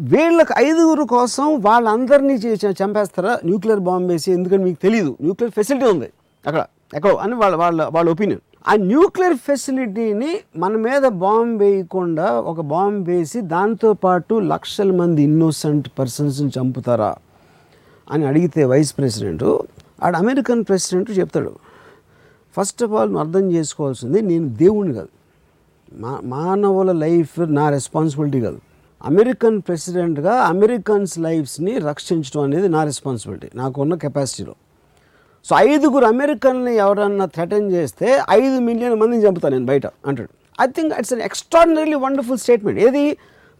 Speaker 2: వీళ్ళకి ఐదుగురు కోసం వాళ్ళందరినీ చంపేస్తారా? న్యూక్లియర్ బాంబ్ వేసి ఎందుకంటే మీకు తెలియదు న్యూక్లియర్ ఫెసిలిటీ ఉంది. అక్కడ. ఎక్కడో అని వాళ్ళ వాళ్ళ వాళ్ళ ఒపీనియన్ ఆ న్యూక్లియర్ ఫెసిలిటీని మన మీద బాంబు వేయకుండా ఒక బాంబు వేసి దాంతో పాటు లక్షల మంది ఇన్నోసెంట్ పర్సన్స్ని చంపుతారా అని అడిగితే వైస్ ప్రెసిడెంట్ ఆడ అమెరికన్ ప్రెసిడెంట్ చెప్తాడు ఫస్ట్ ఆఫ్ ఆల్ నువ్వు అర్థం చేసుకోవాల్సింది నేను దేవుణ్ణి కాదు. మా మానవుల లైఫ్ నా రెస్పాన్సిబిలిటీ కాదు. అమెరికన్ ప్రెసిడెంట్గా అమెరికన్స్ లైఫ్స్ని రక్షించడం అనేది నా రెస్పాన్సిబిలిటీ నాకున్న కెపాసిటీలో. సో ఐదుగురు అమెరికన్ని ఎవరన్నా థ్రెటన్ చేస్తే ఐదు మిలియన్ మందిని చంపుతాను నేను బయట అంటాడు. I think it's an extraordinary wonderful statement ఏది?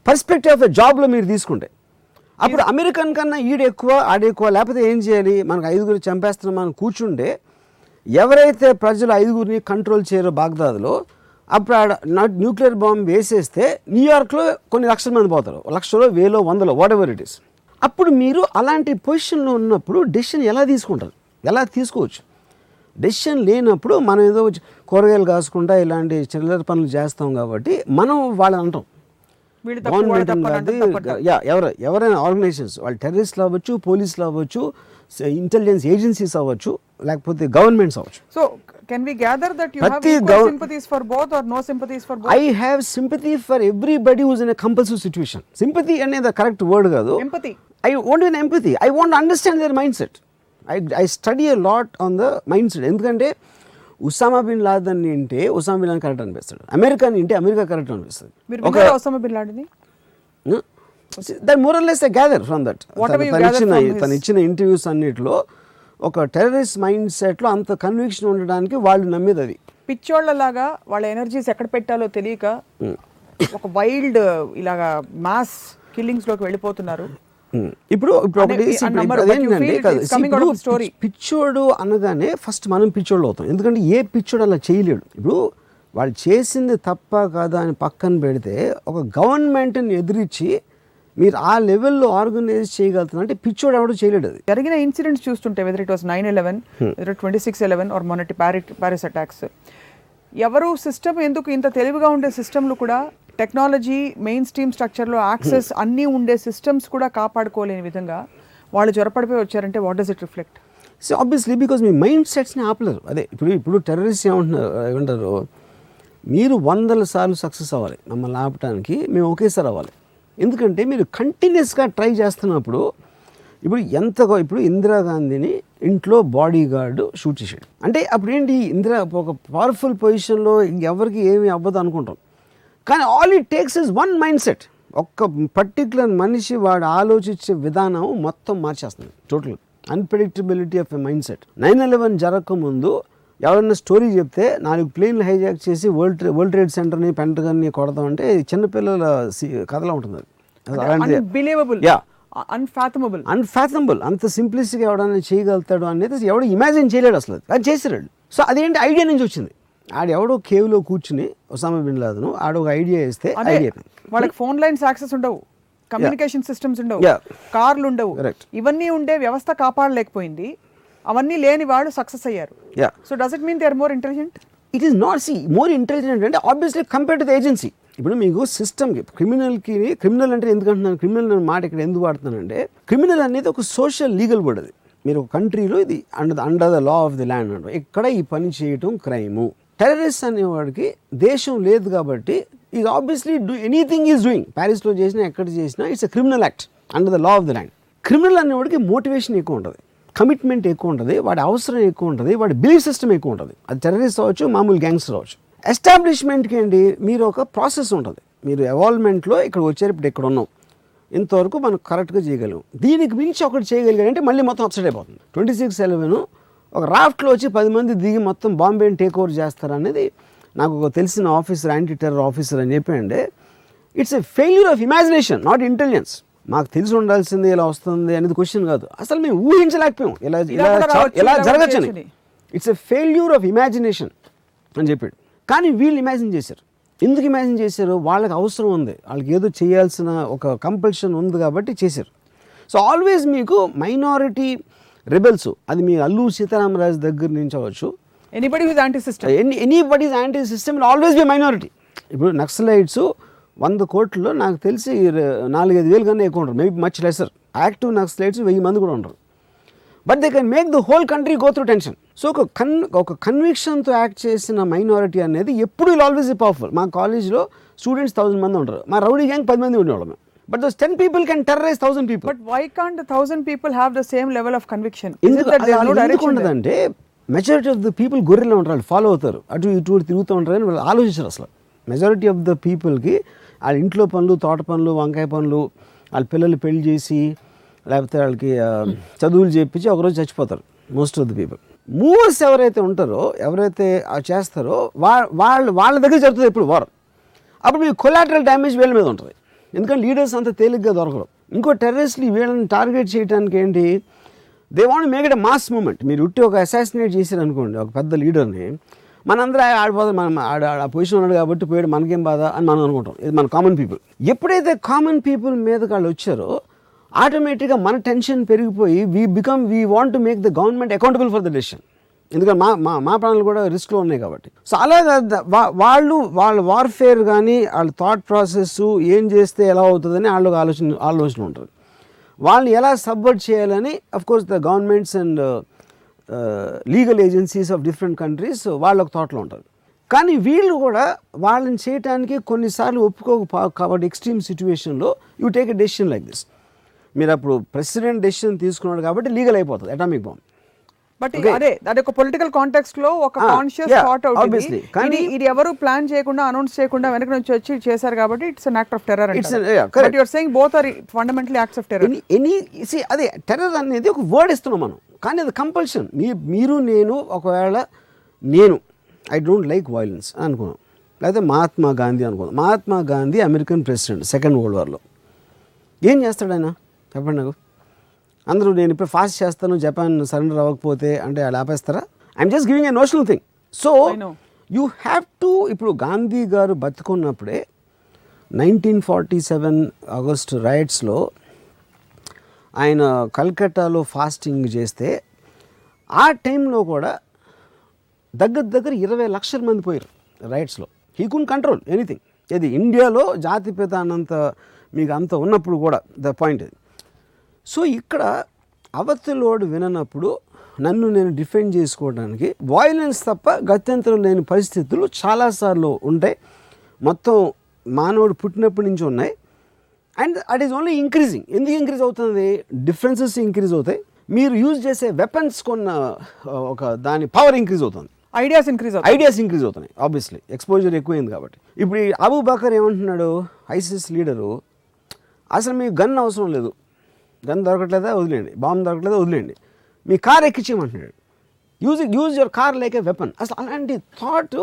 Speaker 2: పర్స్పెక్టివ్ ఆఫ్ ద జాబ్లో మీరు తీసుకుంటే. అప్పుడు అమెరికన్ కన్నా ఈడు ఎక్కువ ఆడ ఎక్కువ లేకపోతే ఏం చేయాలి? మనకు ఐదుగురు చంపేస్తున్నాం కూర్చుండే ఎవరైతే ప్రజలు ఐదుగురిని కంట్రోల్ చేయరో బాగ్దాద్లో అప్పుడు ఆడ నాట్ న్యూక్లియర్ బాంబ్ వేసేస్తే న్యూయార్క్లో కొన్ని లక్షల మంది పోతారు. లక్షలో వేలో వందలో వాట్ ఎవర్ ఇట్ ఇస్ అప్పుడు మీరు అలాంటి పొజిషన్లో ఉన్నప్పుడు డెసిషన్ ఎలా తీసుకుంటారు? ఎలా తీసుకోవచ్చు? డెసిషన్ లేనప్పుడు మనం ఏదో కూరగాయలు కాసుకుంటా ఇలాంటి చిల్లర పనులు చేస్తాం కాబట్టి మనం వాళ్ళని అంటాం. గవర్నమెంట్. యా ఎవరు ఎవరైనా ఆర్గనైజేషన్స్ వాళ్ళు టెర్రరిస్ట్లు అవ్వచ్చు పోలీసులు అవ్వచ్చు ఇంటెలిజెన్స్ ఏజెన్సీస్ అవ్వచ్చు లేకపోతే గవర్నమెంట్స్ అవ్వచ్చు.
Speaker 1: So can we gather that you have equal sympathies for both or no sympathies for both
Speaker 2: I have sympathy for everybody who's in a compulsory situation sympathy అనేది correct word కాదు.
Speaker 1: Empathy
Speaker 2: I want empathy I want understand their mind set I I study a lot on the mind set ఎందుకంటే Osama bin Laden అంటే Osama bin Laden correct అనిపిస్తాడు. American అంటే America correct అనిపిస్తుంది. ఒక
Speaker 1: bin Laden
Speaker 2: that moral less I gather from that తను ఇచ్చిన తను ఇచ్చిన ఇంటర్వ్యూస్ అన్నిటిలో ఒక టెర్రరిస్ట్ మైండ్ సెట్లో అంత కన్విక్షన్ ఉండడానికి వాళ్ళు నమ్మేది అది
Speaker 1: పిచ్చోళ్ళలాగా వాళ్ళ ఎనర్జీస్ ఎక్కడ పెట్టాలో తెలియక ఒక వైల్డ్ ఇలాగా మాస్ కిల్లింగ్స్లోకి వెళ్ళిపోతున్నారు.
Speaker 2: ఇప్పుడు ఇప్పుడు ఇప్పుడు పిచ్చోడు అనగానే ఫస్ట్ మనం పిచ్చోళ్ళు అవుతాం. ఎందుకంటే ఏ పిచ్చోడు అలా చేయలేడు. ఇప్పుడు వాళ్ళు చేసింది తప్ప కాదా అని పక్కన పెడితే ఒక గవర్నమెంట్ని ఎదిరించి మీరు ఆ లెవెల్లో ఆర్గనైజ్ చేయగలుగుతున్నా అంటే పిచ్చోడు ఎవడు చేయలేడు అది.
Speaker 1: జరిగిన ఇన్సిడెంట్స్ చూస్తుంటే whether it was nine eleven whether twenty six eleven or మొన్నటి ప్యారి ప్యారిస్ అటాక్స్ ఎవరు సిస్టమ్ ఎందుకు ఇంత తెలివిగా ఉండే సిస్టమ్లు కూడా టెక్నాలజీ మెయిన్ స్ట్రీమ్ స్ట్రక్చర్లో యాక్సెస్ అన్నీ ఉండే సిస్టమ్స్ కూడా కాపాడుకోలేని విధంగా వాళ్ళు జ్వరపడిపోయి వచ్చారంటే what does it reflect
Speaker 2: so obviously because me mind సెట్స్ని ఆపలేరు. అదే ఇప్పుడు ఇప్పుడు టెర్రరిస్ట్ ఏమంటున్నారు ఏమంటారు మీరు వందల సార్లు సక్సెస్ అవ్వాలి మమ్మల్ని ఆపడానికి మేము ఒకేసారి అవ్వాలి. ఎందుకంటే మీరు కంటిన్యూస్గా ట్రై చేస్తున్నప్పుడు ఇప్పుడు ఎంత ఇప్పుడు ఇందిరాగాంధీని ఇంట్లో బాడీ గార్డు షూట్ చేసాడు అంటే అప్పుడు ఏంటి ఇందిరా ఒక పవర్ఫుల్ పొజిషన్లో ఎవరికి ఏమి అవ్వదు అనుకుంటాం. కానీ all it takes is one mind set ఒక్క పర్టికులర్ మనిషి వాడు ఆలోచించే విధానం మొత్తం మార్చేస్తుంది. Total unpredictability of a mind set nine eleven జరగకముందు ఎవరైనా స్టోరీ చెప్తే నాలుగు ప్లేన్లు హైజాక్ చేసి వరల్డ్ ట్రే వరల్డ్ ట్రేడ్ సెంటర్ని పెంటగన్ని కొడదామంటే చిన్నపిల్లల సి- కథలో ఉంటుంది అది. యా
Speaker 1: అన్ఫాథమబుల్
Speaker 2: అన్ఫాథమబుల్ అంత సింప్లిసిటీగా ఎవడన్నా చేయగలుగుతాడు అనేది ఎవడు ఇమాజిన్ చేయలేడు అసలు అది. అది చేసిరాడు. సో అదేంటి ఐడియా నుంచి వచ్చింది? ఆడు ఎవడో కేవ్లో కూర్చుని ఒసామా బిన్ లాదను ఆడు ఒక ఐడియా ఇస్తే ఐడియా
Speaker 1: వాళ్ళకి ఫోన్ లైన్స్ యాక్సెస్ ఉండవు కమ్యూనికేషన్ సిస్టమ్స్ ఉండవు. కార్లు ఉండవు. ఇవన్నీ ఉండే వ్యవస్థ కాపాడలేకపోయింది అవన్నీ లేని వాళ్ళు సక్సెస్ అయ్యారు.
Speaker 2: Yeah
Speaker 1: so does it mean they are more intelligent
Speaker 2: it is not see more intelligent అంటే obviously compare to the agency ఇప్పుడు మీకు సిస్టమ్కి క్రిమినల్కి క్రిమినల్ అంటే ఎందుకంటున్నాను క్రిమినల్ అనే మాట ఇక్కడ ఎందుకు వాడుతున్నానంటే క్రిమినల్ అనేది ఒక సోషల్ లీగల్ వర్డ్ అది. మీరు ఒక కంట్రీలో ఇది under under the law of the land అంటారు. ఇక్కడ ఈ పని చేయటం క్రైము టెర్రరిస్ట్ అనేవాడికి దేశం లేదు కాబట్టి is obviously do anything is doing ప్యారిస్లో చేసినా ఎక్కడ చేసినా it's a criminal act under the law of the land criminal అనేవాడికి మోటివేషన్ ఎక్కువ ఉంటుంది. కమిట్మెంట్ ఎక్కువ ఉంటుంది వాడి అవసరం ఎక్కువ ఉంటుంది వాడి బిలీఫ్ సిస్టమ్ ఎక్కువ ఉంటుంది. అది టెర్రరిస్ట్ అవ్వచ్చు మామూలు గ్యాంగ్స్ అవ్వచ్చు. ఎస్టాబ్లిష్మెంట్కి అండి మీరు ఒక ప్రాసెస్ ఉంటుంది. మీరు ఎవాల్వ్మెంట్లో ఇక్కడ వచ్చారు ఇప్పుడు ఇక్కడ ఉన్నాం ఇంతవరకు మనం కరెక్ట్గా చేయగలం దీనికి మించి ఒకటి చేయగలిగారంటే మళ్ళీ మొత్తం అప్సెట్ అయిపోతుంది. ట్వంటీ సిక్స్ ఎలెవెన్ ఒక రాఫ్ట్లో వచ్చి పది మంది దిగి మొత్తం బాంబేని టేక్ ఓవర్ చేస్తారనేది నాకు ఒక తెలిసిన ఆఫీసర్ యాంటీ టెర్రర్ ఆఫీసర్ అని చెప్పండి it's a failure of imagination not intelligence మాకు తెలిసి ఉండాల్సింది ఇలా వస్తుంది అనేది క్వశ్చన్ కాదు. అసలు మేము ఊహించలేకపోయాం. ఇలా
Speaker 1: ఇలా
Speaker 2: ఇలా జరగచ్చని. It's a failure of imagination అని చెప్పాడు. కానీ వీళ్ళు ఇమాజిన్ చేశారు. ఎందుకు ఇమాజిన్ చేశారు? వాళ్ళకి అవసరం ఉంది. వాళ్ళకి ఏదో చేయాల్సిన ఒక కంపల్షన్ ఉంది కాబట్టి చేశారు. సో ఆల్వేస్ మీకు మైనారిటీ రెబెల్స్ అది మీ అల్లు సీతారామరాజు దగ్గర నుంచి అవ్వచ్చు
Speaker 1: anybody with anti system
Speaker 2: any anybody's anti system always be minority ఇప్పుడు నక్సలైట్స్ వంద కోట్లలో నాకు తెలిసి నాలుగైదు వేలు కన్నా ఎక్కువ ఉంటారు maybe much lesser active Naxalites వెయ్యి మంది కూడా ఉంటారు but they can make the whole country go through tension so ఒక కన్ ఒక కన్విక్షన్తో యాక్ట్ చేసిన మైనారిటీ అనేది ఎప్పుడు విల్ ఆల్వేస్ పవర్ఫుల్ మా కాలేజ్లో స్టూడెంట్స్ థౌసండ్ మంది ఉంటారు మా రౌడీ గ్యాంగ్ పది మంది ఉండేవాళ్ళం but those ten people can terrorize thousand people
Speaker 1: but why can't thousand people have the same level of conviction
Speaker 2: ఉండదంటే మెజారిటీ ఆఫ్ ద పీపుల్ గొర్రెలో ఉంటారు వాళ్ళు ఫాలో అవుతారు. అటు ఇటు తిరుగుతూ ఉంటారు అని వాళ్ళు ఆలోచించరు అసలు. మెజారిటీ ఆఫ్ ద పీపుల్కి వాళ్ళ ఇంట్లో పనులు తోట పనులు వంకాయ పనులు వాళ్ళ పిల్లలు పెళ్ళి చేసి లేకపోతే వాళ్ళకి చదువులు చేపించి ఒకరోజు చచ్చిపోతారు most of the people movers ఎవరైతే ఉంటారో ఎవరైతే ఆ చేస్తారో వా వాళ్ళు వాళ్ళ దగ్గర జరుగుతుంది ఎప్పుడు వార్. అప్పుడు మీకు కొలాటరల్ డ్యామేజ్ వీళ్ళ మీద ఉంటుంది. ఎందుకంటే లీడర్స్ అంత తేలిగ్గా దొరకరు. ఇంకో టెర్రరిస్ట్లు వీళ్ళని టార్గెట్ చేయడానికి ఏంటి? They want make it mass movement మీరు ఉట్టి ఒక అసాసినేట్ చేశారు అనుకోండి ఒక పెద్ద లీడర్ని మనందరూ ఆడిపోతాం మనం ఆడ ఆడ- ఆ పొజిషన్ ఉన్నాడు కాబట్టి పోయాడు మనకేం బాధ అని మనం అనుకుంటాం. ఇది మన కామన్ పీపుల్ ఎప్పుడైతే కామన్ పీపుల్ మీద వాళ్ళు వచ్చారో ఆటోమేటిక్గా మన టెన్షన్ పెరిగిపోయి we become we want to make the government accountable for the decision ఎందుకంటే మా మా మా ప్రాణాలు కూడా రిస్క్లో ఉన్నాయి కాబట్టి. సో అలాగే వాళ్ళు వాళ్ళ వార్ఫేర్ కానీ వాళ్ళ థాట్ ప్రాసెస్ ఏం చేస్తే ఎలా అవుతుందని వాళ్ళకి ఆలోచన ఆలోచన ఉంటుంది వాళ్ళని ఎలా సబ్వర్ట్ చేయాలని course the governments and legal agencies of different countries వాళ్ళొక థాట్లో ఉంటారు కానీ వీళ్ళు కూడా వాళ్ళని చేయటానికి కొన్నిసార్లు ఒప్పుకోక కాబట్టి ఎక్స్ట్రీమ్ సిచ్యువేషన్లో you take a decision like this మీరు అప్పుడు ప్రెసిడెంట్ డెసిషన్ తీసుకున్నాడు కాబట్టి లీగల్ అయిపోతుంది అటామిక్ బాంబ్
Speaker 1: బట్ అదే అది ఒక పొలిటికల్ కాంటెక్స్ట్లో ఒక
Speaker 2: Ah,
Speaker 1: కాన్షియస్
Speaker 2: yeah,
Speaker 1: థాట్. అవుతుంది.
Speaker 2: కానీ-
Speaker 1: ఇది ఎవరు ప్లాన్ చేయకుండా అనౌన్స్ చేయకుండా వెనక నుంచి వచ్చి చేశారు కాబట్టి it's an act of terror. But you're saying both are fundamentally acts of terror
Speaker 2: any అదే టెర్రర్ అనేది ఒక వర్డ్ ఇస్తున్నాం మనం. కానీ అది కంపల్షన్ మీ మీరు నేను ఒకవేళ నేను ఐ డోంట్ లైక్ వైలెన్స్ అనుకున్నాం. లేకపోతే మహాత్మా గాంధీ అనుకున్నాం. Mahatma Gandhi American president second world వార్లో ఏం చేస్తాడు ఆయన? చెప్పండి నాకు. అందరూ నేను ఇప్పుడు ఫాస్ట్ చేస్తాను జపాన్ సరెండర్ అవ్వకపోతే అంటే వాళ్ళు ఆపేస్తారా? I'm just giving a notional thing so. You have to ఇప్పుడు గాంధీ గారు బతుకున్నప్పుడే నైన్టీన్ ఫార్టీ సెవెన్ ఆగస్ట్ రైట్స్లో ఆయన కల్కట్టాలో ఫాస్టింగ్ చేస్తే ఆ టైంలో కూడా దగ్గర దగ్గర ఇరవై లక్షల మంది పోయారు రైట్స్లో హీ కున్ కంట్రోల్ ఎనీథింగ్ ఇది ఇండియాలో జాతిపిత అన్నంత మీకు అంత ఉన్నప్పుడు కూడా ద పాయింట్ ఇది సో ఇక్కడ అవతలోడు విననప్పుడు నన్ను నేను డిఫెండ్ చేసుకోవడానికి వాయిలెన్స్ తప్ప గత్యంతరం లేని పరిస్థితులు చాలాసార్లు ఉంటాయి. మొత్తం మానవుడు పుట్టినప్పటి నుంచి ఉన్నాయి. And it is only increasing. ఎందుకు ఇంక్రీజ్ అవుతుంది? డిఫరెన్సెస్ ఇంక్రీజ్ అవుతాయి. మీరు యూజ్ చేసే వెపన్స్ కొన్న ఒక దాని పవర్ ఇంక్రీజ్ అవుతుంది.
Speaker 1: ఐడియాస్ ఇంక్రీజ్ అవుతాయి.
Speaker 2: ఐడియాస్ ఇంక్రీజ్ అవుతున్నాయి ఆబ్వియస్లీ ఎక్స్పోజర్ ఎక్కువైంది కాబట్టి. ఇప్పుడు అబూ బకర్ ఏమంటున్నాడు? ఐసిస్ లీడరు అసలు మీకు గన్ అవసరం లేదు. గన్ దొరకట్లేదా? వదిలేయండి. బాంబు దొరకట్లేదా? వదిలేయండి. మీ car ఎక్కించేయమంటున్నాడు. Use use your car like a weapon అసలు అలాంటి థాట్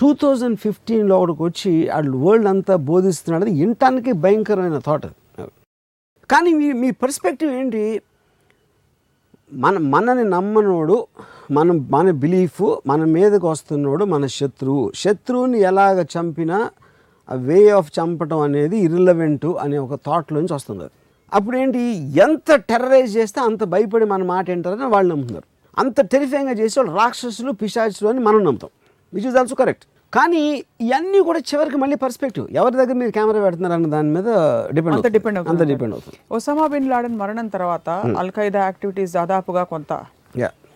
Speaker 2: టూ థౌజండ్ ఫిఫ్టీన్లో ఒకటికి వచ్చి వాళ్ళు వరల్డ్ అంతా బోధిస్తున్నాడు. అది వినటానికి భయంకరమైన థాట్ కానీ మీ మీ పర్స్పెక్టివ్ ఏంటి? మన మనని నమ్మనోడు మనం మన బిలీఫ్ మన మీదకి వస్తున్నోడు మన శత్రువు. శత్రువుని ఎలాగ చంపినా ఆ వే ఆఫ్ చంపటం అనేది ఇర్రిలవెంట్ అనే ఒక థాట్లోంచి వస్తుంది అప్పుడు ఏంటి ఎంత టెర్రరైజ్ చేస్తే అంత భయపడి మన మాట ఏంటారని వాళ్ళు నమ్ముతున్నారు. అంత టెరిఫైంగ్గా చేసే వాళ్ళు రాక్షసులు పిశాచులు అని మనం నమ్ముతాం. విచ్ ఇస్ ఆల్సో కరెక్ట్ కానీ ఇవన్నీ కూడా చివరికి మళ్ళీ పర్స్పెక్టివ్ ఎవరి దగ్గర మీరు కెమెరా పెడుతున్నారు అన్న దాని మీద డిపెండ్
Speaker 1: అంత డిపెండ్
Speaker 2: అంత డిపెండ్ అవుతుంది.
Speaker 1: ఒసామా బిన్ లాడెన్ మరణం తర్వాత అల్ ఖైదా యాక్టివిటీస్ దాదాపుగా కొంత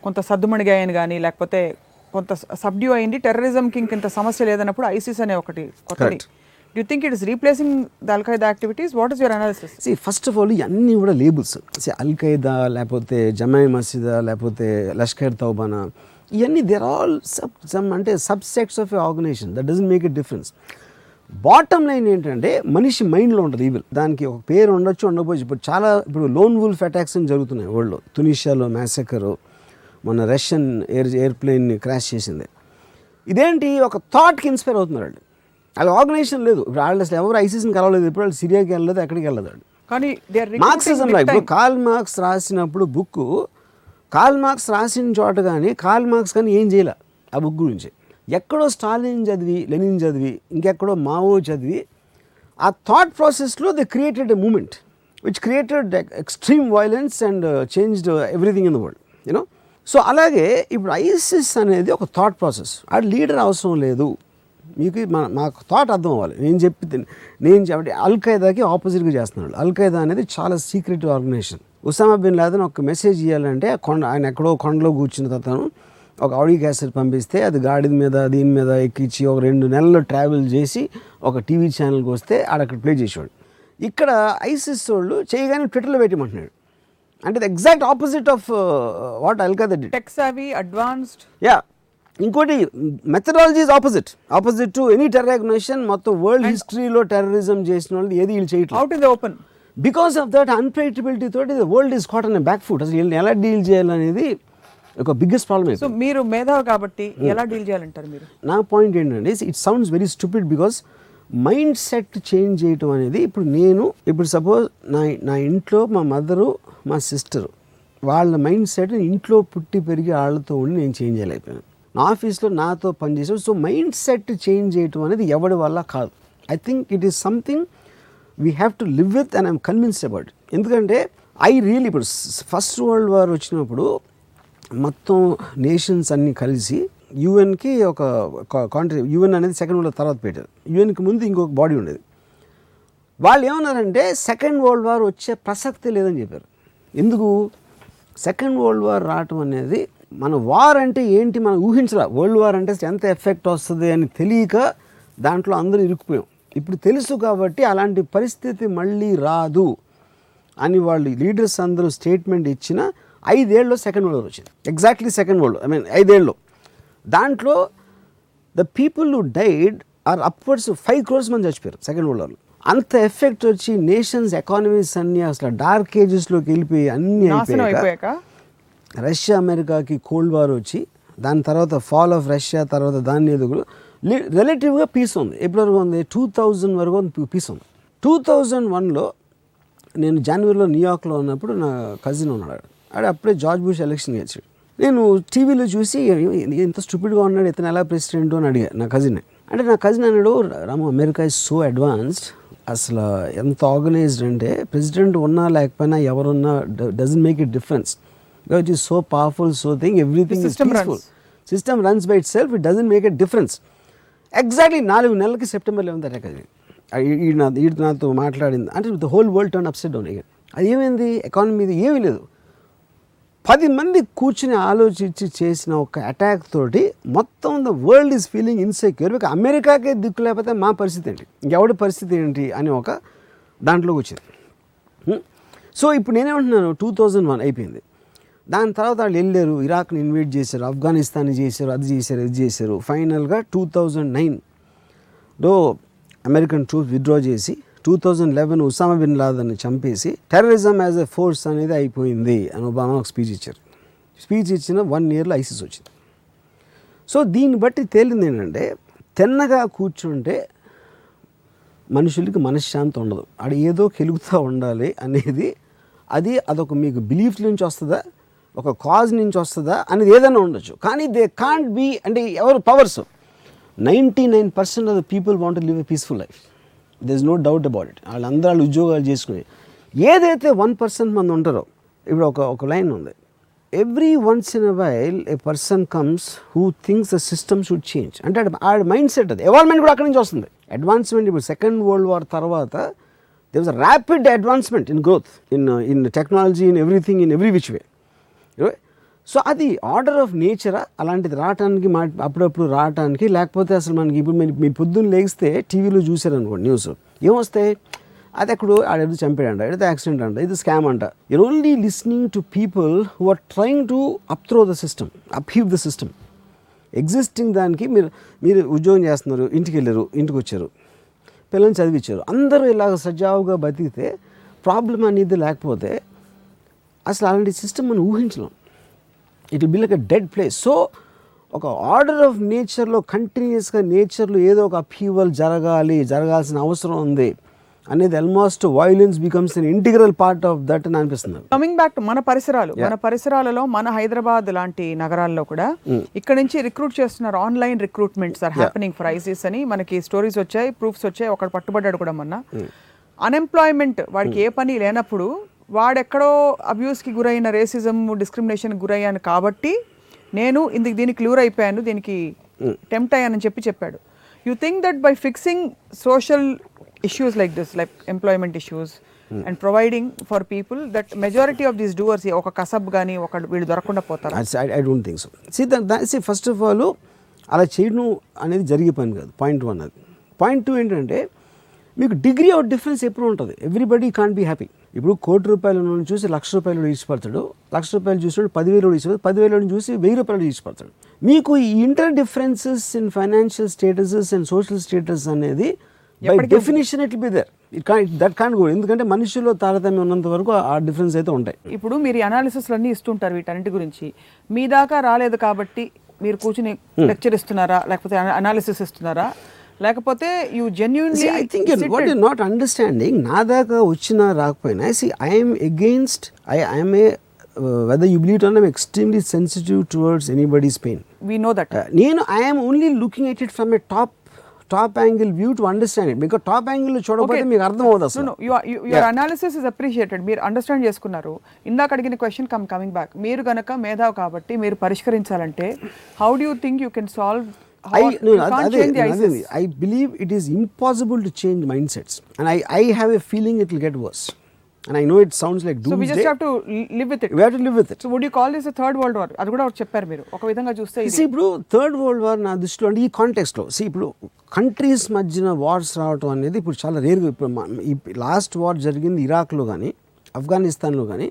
Speaker 1: కొంత సద్దుమణిగాయని కానీ లేకపోతే కొంత సబ్డ్యూ అయింది టెర్రరిజంకి ఇంత సమస్య లేదన్నప్పుడు ఐసిస్ అనే ఒకటి కొత్తది. You think it is replacing the Al Qaeda activities what is your analysis
Speaker 2: see first of all ఇవన్నీ కూడా లేబుల్స్ సి అల్ ఖైదా లేకపోతే జమాయి మసీదా లేకపోతే లష్కర్ తౌబానా ఇవన్నీ దేర్ ఆల్ సబ్ సమ్ అంటే sub sects of a organisation that doesn't make a difference bottom line ఏంటంటే మనిషి మైండ్లో ఉంటుంది ఈవిల్ దానికి ఒక పేరు ఉండొచ్చు ఉండకపోవచ్చు. ఇప్పుడు చాలా ఇప్పుడు లోన్ వుల్ఫ్ అటాక్స్ అని జరుగుతున్నాయి వరల్డ్లో తునీషియాలో మ్యాసకరు మన రష్యన్ ఎయిర్ ఎయిర్ప్లేన్ని క్రాష్ చేసింది. ఇదేంటి? ఒక థాట్కి ఇన్స్పైర్ అవుతున్నారు వాళ్ళు. వాళ్ళ ఆర్గనైజేషన్ లేదు. ఇప్పుడు వాళ్ళు అసలు ఎవరు ఐసీసీని కలవలేదు. ఇప్పుడు వాళ్ళు సిరియాకి వెళ్ళలేదు ఎక్కడికి వెళ్ళదు వాళ్ళు
Speaker 1: కానీ
Speaker 2: మార్క్సిజం ఇప్పుడు కాల్ మార్క్స్ రాసినప్పుడు బుక్ కాల్ మార్క్స్ రాసిన చోట కానీ కాల్ మార్క్స్ కానీ ఏం చేయలే ఆ బుక్ గురించి. ఎక్కడో స్టాలిన్ చదివి లెనిన్ చదివి ఇంకెక్కడో మావో చదివి ఆ థాట్ ప్రాసెస్లో they created a moment which created extreme violence and changed everything in the world you know so అలాగే ఇప్పుడు ఐసిస్ అనేది ఒక థాట్ ప్రాసెస్ ఆ లీడర్ అవసరం లేదు. మీకు మన మాకు థాట్ అర్థం అవ్వాలి. నేను చెప్పి నేను చెప్పి అల్ ఖైదాకి ఆపోజిట్గా చేస్తున్నాడు. అల్ ఖైదా అనేది చాలా secret organisation Osama bin Laden ఒక మెసేజ్ ఇవ్వాలంటే కొండ ఆయన ఎక్కడో కొండలో కూర్చున్న తను ఒక ఆడియో క్యాసెట్ పంపిస్తే అది గాడి మీద దీని మీద ఎక్కించి ఒక రెండు నెలలు ట్రావెల్ చేసి ఒక టీవీ ఛానల్కి వస్తే ఆడక్కడ ప్లే చేసేవాడు. ఇక్కడ ఐసిస్ వాళ్ళు చేయగానే ట్విట్టర్లో పెట్టమంటున్నాడు. అంటే exact opposite of what Al Qaeda did
Speaker 1: tech savvy advanced
Speaker 2: ya ఇంకోటి methodology is opposite opposite to any terror organisation మొత్తం వరల్డ్ హిస్టరీలో టెర్రరిజం చేసిన వాళ్ళు ఏది వీళ్ళు చేయట్లేదు.
Speaker 1: Out in the open
Speaker 2: because of that unpredictability తోటి వరల్డ్ ఈస్ కాట్ అనే బ్యాక్ ఫుట్ అసలు వీళ్ళని ఎలా డీల్ చేయాలనేది ఒక బిగ్గెస్ట్ ప్రాబ్లమ్
Speaker 1: సో మీరు మేధావి కాబట్టి ఎలా డీల్ చేయాలంటారు మీరు?
Speaker 2: నా పాయింట్ ఏంటంటే it sounds very stupid because mind set change చేయటం అనేది ఇప్పుడు నేను ఇప్పుడు సపోజ్ నా నా ఇంట్లో మా మదరు మా సిస్టరు వాళ్ళ మైండ్ సెట్ ఇంట్లో పుట్టి పెరిగి వాళ్ళతో ఉండి నేను చేంజ్ చేయలేకపోయాను. నా ఆఫీస్లో నాతో పనిచేసాడు సో మైండ్ సెట్ చేంజ్ చేయటం అనేది ఎవడి వల్ల కాదు. I think it is something we have to live with and I'm convince about ఎందుకంటే ఐ రియల్ ఇప్పుడు ఫస్ట్ వరల్డ్ వార్ వచ్చినప్పుడు మొత్తం నేషన్స్ అన్నీ కలిసి యుఎన్కి ఒక కాంట్రీ యుఎన్ అనేది సెకండ్ వరల్డ్ తర్వాత పెట్టారు. యుఎన్కి ముందు ఇంకొక బాడీ ఉండేది. వాళ్ళు ఏమన్నారంటే సెకండ్ వరల్డ్ వార్ వచ్చే ప్రసక్తి లేదని చెప్పారు. ఎందుకు? సెకండ్ వరల్డ్ వార్ రావటం అనేది మన వార్ అంటే ఏంటి మనం ఊహించరా వరల్డ్ వార్ అంటే ఎంత ఎఫెక్ట్ వస్తుంది అని తెలియక దాంట్లో అందరూ ఇరుక్కుపోయాం. ఇప్పుడు తెలుసు కాబట్టి అలాంటి పరిస్థితి మళ్ళీ రాదు అని వాళ్ళు లీడర్స్ అందరూ స్టేట్మెంట్ ఇచ్చిన ఐదేళ్ళలో సెకండ్ వరల్డ్ వార్ వచ్చింది. Exactly second world I mean ఐదేళ్ళు. దాంట్లో the people who died are upwards five crores మంది చచ్చిపోయారు సెకండ్ వరల్డ్ వార్లో అంత ఎఫెక్ట్ వచ్చి నేషన్స్ ఎకానమీస్ అన్నీ అసలు డార్క్ ఏజెస్లోకి వెళ్ళిపోయి అన్నీ అయిపోయాక రష్యా అమెరికాకి కోల్డ్ వార్ వచ్చి దాని తర్వాత ఫాల్ ఆఫ్ రష్యా తర్వాత దాని ఎదుగులు. రిలేటివ్గా పీస్ ఉంది. ఎప్పటి వరకు ఉంది? టూ థౌజండ్ వరకు పీస్ ఉంది. టూ థౌజండ్ వన్లో నేను జనవరిలో న్యూయార్క్లో ఉన్నప్పుడు నా కజిన్ ఉన్నాడు. ఆడు అప్పుడే జార్జ్ బుష్ ఎలక్షన్ గెలిచాడు. నేను టీవీలో చూసి ఎంత స్టూపిడ్గా ఉన్నాడు ఇతను ఎలా ప్రెసిడెంట్ అని అడిగా నా కజిన్ అంటే నా కజిన్ అన్నాడు Ramu America is so advanced అసలు ఎంత ఆర్గనైజ్డ్ అంటే ప్రెసిడెంట్ ఉన్నా లేకపోయినా ఎవరున్నా doesn't make it difference it is so powerful so thing everything is
Speaker 1: system runs.
Speaker 2: Peaceful system runs by itself it doesn't make a difference exactly నాలుగు నెలలకి September eleven తారీఖు అది ఈ నా ఈ నాతో మాట్లాడింది. అంటే the whole world turn upset down ఇక అది ఏమైంది? ఎకానమీ ఏమీ లేదు. పది మంది కూర్చుని ఆలోచించి చేసిన ఒక అటాక్ తోటి మొత్తం the world is feeling insecure because అమెరికాకే దిక్కు లేకపోతే మా పరిస్థితి ఏంటి? ఇంకెవడి పరిస్థితి ఏంటి? అని ఒక దాంట్లోకి వచ్చింది. సో ఇప్పుడు నేనేమంటున్నాను? టూ థౌజండ్ వన్ అయిపోయింది. దాని తర్వాత వాళ్ళు వెళ్ళారు ఇరాక్ని ఇన్వైట్ చేశారు ఆఫ్ఘనిస్తాన్ చేశారు అది చేశారు ఇది చేశారు. ఫైనల్గా టూ థౌజండ్ నైన్లో అమెరికన్ ట్రూప్ విత్డ్రా చేసి two thousand eleven Osama bin లాదన్ని చంపేసి టెర్రరిజం యాజ్ ఎ ఫోర్స్ అనేది అయిపోయింది అని ఒబామా ఒక స్పీచ్ ఇచ్చారు. స్పీచ్ ఇచ్చిన వన్ ఇయర్లో ఐసిస్ వచ్చింది. సో దీన్ని బట్టి తేలింది ఏంటంటే తిన్నగా కూర్చుంటే మనుషులకి మనశ్శాంతి ఉండదు. అక్కడ ఏదో కెలుగుతూ ఉండాలి అనేది అది అదొక మీకు బిలీఫ్ నుంచి వస్తుందా? ఒక కాజ్ నుంచి వస్తుందా అనేది ఏదైనా ఉండొచ్చు. కానీ దే కాంట్ బీ అంటే ఎవరు powers. Ninety nine percent of the people want live a peaceful life. This no doubt about it వాళ్ళందరూ వాళ్ళు ఉద్యోగాలు చేసుకుని ఏదైతే వన్ పర్సెంట్ మంది ఉంటారో ఇప్పుడు ఒక ఒక లైన్ ఉంది. Every once in a while a person comes who thinks the system should change అంటే ఆడ- మైండ్ సెట్ అది. ఎవాల్మెంట్ కూడా అక్కడి నుంచి వస్తుంది. అడ్వాన్స్మెంట్ ఇప్పుడు సెకండ్ వరల్డ్ వార్ తర్వాత they was rapid advancement in growth in in technology in everything in every which way so అది ఆర్డర్ ఆఫ్ నేచరా? అలాంటిది రావటానికి మా అప్పుడప్పుడు రావటానికి లేకపోతే అసలు మనకి ఇప్పుడు మీరు మీ పొద్దున్న లేగిస్తే టీవీలో చూశారనుకోండి న్యూస్. ఏమొస్తాయి? అది అక్కడ ఆడేదో చంపాడంట ఎడితే యాక్సిడెంట్ అంట ఇది స్కామ్ అంట. You're only listening to people who are trying to upthrow the system upheave the system existing దానికి మీరు మీరు ఉద్యోగం చేస్తున్నారు ఇంటికి వెళ్ళారు ఇంటికి వచ్చారు పిల్లల్ని చదివించారు అందరూ ఇలాగ సజావుగా బతికితే ప్రాబ్లం అనేది లేకపోతే అసలు అలాంటి సిస్టమ్ మనం ఊహించలేం. It will be like a dead place so ఒక ఆర్డర్ ఆఫ్ నేచర్లో కంటిన్యూస్గా నేచర్లో ఏదో ఒక అప్హీవల్ జరగాలి జరగాల్సిన అవసరం ఉంది అనేది almost violence becomes an integral part of that అని అనిపిస్తుంది.
Speaker 1: కమింగ్ బ్యాక్ టు మన పరిసరాలు మన పరిసరాలలో మన హైదరాబాద్ లాంటి నగరాల్లో కూడా ఇక్కడ నుంచి రిక్రూట్ చేస్తున్నారు. Online recruitments are happening for ISIS అని మనకి స్టోరీస్ వచ్చాయి ప్రూఫ్స్ వచ్చాయి ఒకడు పట్టుబడ్డాడు కూడా మొన్న. అన్ఎంప్లాయ్మెంట్ వాడికి ఏ పని లేనప్పుడు వాడెక్కడో అబ్యూస్కి గురైన రేసిజం డిస్క్రిమినేషన్ గురయ్యాను కాబట్టి నేను ఇందుకు దీనికి క్లూర్ అయిపోయాను దీనికి టెంప్ట్ అయ్యానని చెప్పి చెప్పాడు. You think that by fixing social issues like this like employment issues and providing for people that majority of these doers ఒక కసబ్ కానీ ఒక వీళ్ళు దొరకకుండా పోతారు.
Speaker 2: I don't think so see see first of all అలా చేయడం అనేది జరిగే పని కాదు. పాయింట్ వన్ అది. పాయింట్ టూ ఏంటంటే మీకు డిగ్రీ ఆఫ్ డిఫరెన్స్ ఎప్పుడు ఉంటుంది? ఎవ్రీబడి కాన్ బీ హ్యాపీ ఇప్పుడు కోటి రూపాయల నుండి చూసి లక్ష రూపాయలు ఇచ్చిపడతాడు. లక్ష రూపాయలు చూసినప్పుడు పదివేలు ఇచ్చిపడతాడు. పదివేలు చూసి వెయ్యి రూపాయలు ఇచ్చిపడతాడు. మీకు ఈ inter differences in financial statuses and social status అనేది by definition it be there it that can go ఎందుకంటే మనుషుల్లో తారతమ్యం ఉన్నంత వరకు ఆ డిఫరెన్స్ అయితే ఉంటాయి.
Speaker 1: ఇప్పుడు మీరు అనాలిసిస్ అన్ని ఇస్తుంటారు వీటన్నిటి గురించి. మీ దాకా రాలేదు కాబట్టి మీరు కూర్చుని లెక్చర్ ఇస్తున్నారా? లేకపోతే అనాలిసిస్ ఇస్తున్నారా? లేకపోతే you genuinely
Speaker 2: I think what you not understanding నా దాకా వచ్చినా రాకపోయినా see I'm against I I'm a whether you believe I'm extremely sensitive towards anybody's pain
Speaker 1: we know that
Speaker 2: నేను I'm only looking at it from a top top angle view to understand it because top angle చూడకపోతే మీకు అర్థం అవుతుంది అసలు.
Speaker 1: Your analysis is appreciated మీరు understand చేసుకున్నారు. ఇందాక అడిగిన క్వశ్చన్ కమ్ కమింగ్ బ్యాక్ మీరు గనక మేధావు కాబట్టి మీరు పరిష్కరించాలంటే how do you think you can solve
Speaker 2: I, no, no, అదే అదే I believe it is impossible to change mind sets and I I have a feeling it will get worse and I know it sounds like
Speaker 1: so
Speaker 2: do
Speaker 1: we just have to live with it
Speaker 2: we have to live with it
Speaker 1: so would you call this third world war అది కూడా ఒకటి చెప్పారు మీరు ఒక విధంగా చూస్తే ఇది
Speaker 2: C ఇప్పుడు థర్డ్ వరల్డ్ వార్ నా దృష్టిలో అంటే ఈ కాంటెక్స్లో సి ఇప్పుడు కంట్రీస్ మధ్యన వార్స్ రావటం అనేది ఇప్పుడు చాలా రేరుగా ఇప్పుడు లాస్ట్ వార్ జరిగింది ఇరాక్లో కానీ ఆఫ్ఘనిస్తాన్లో కానీ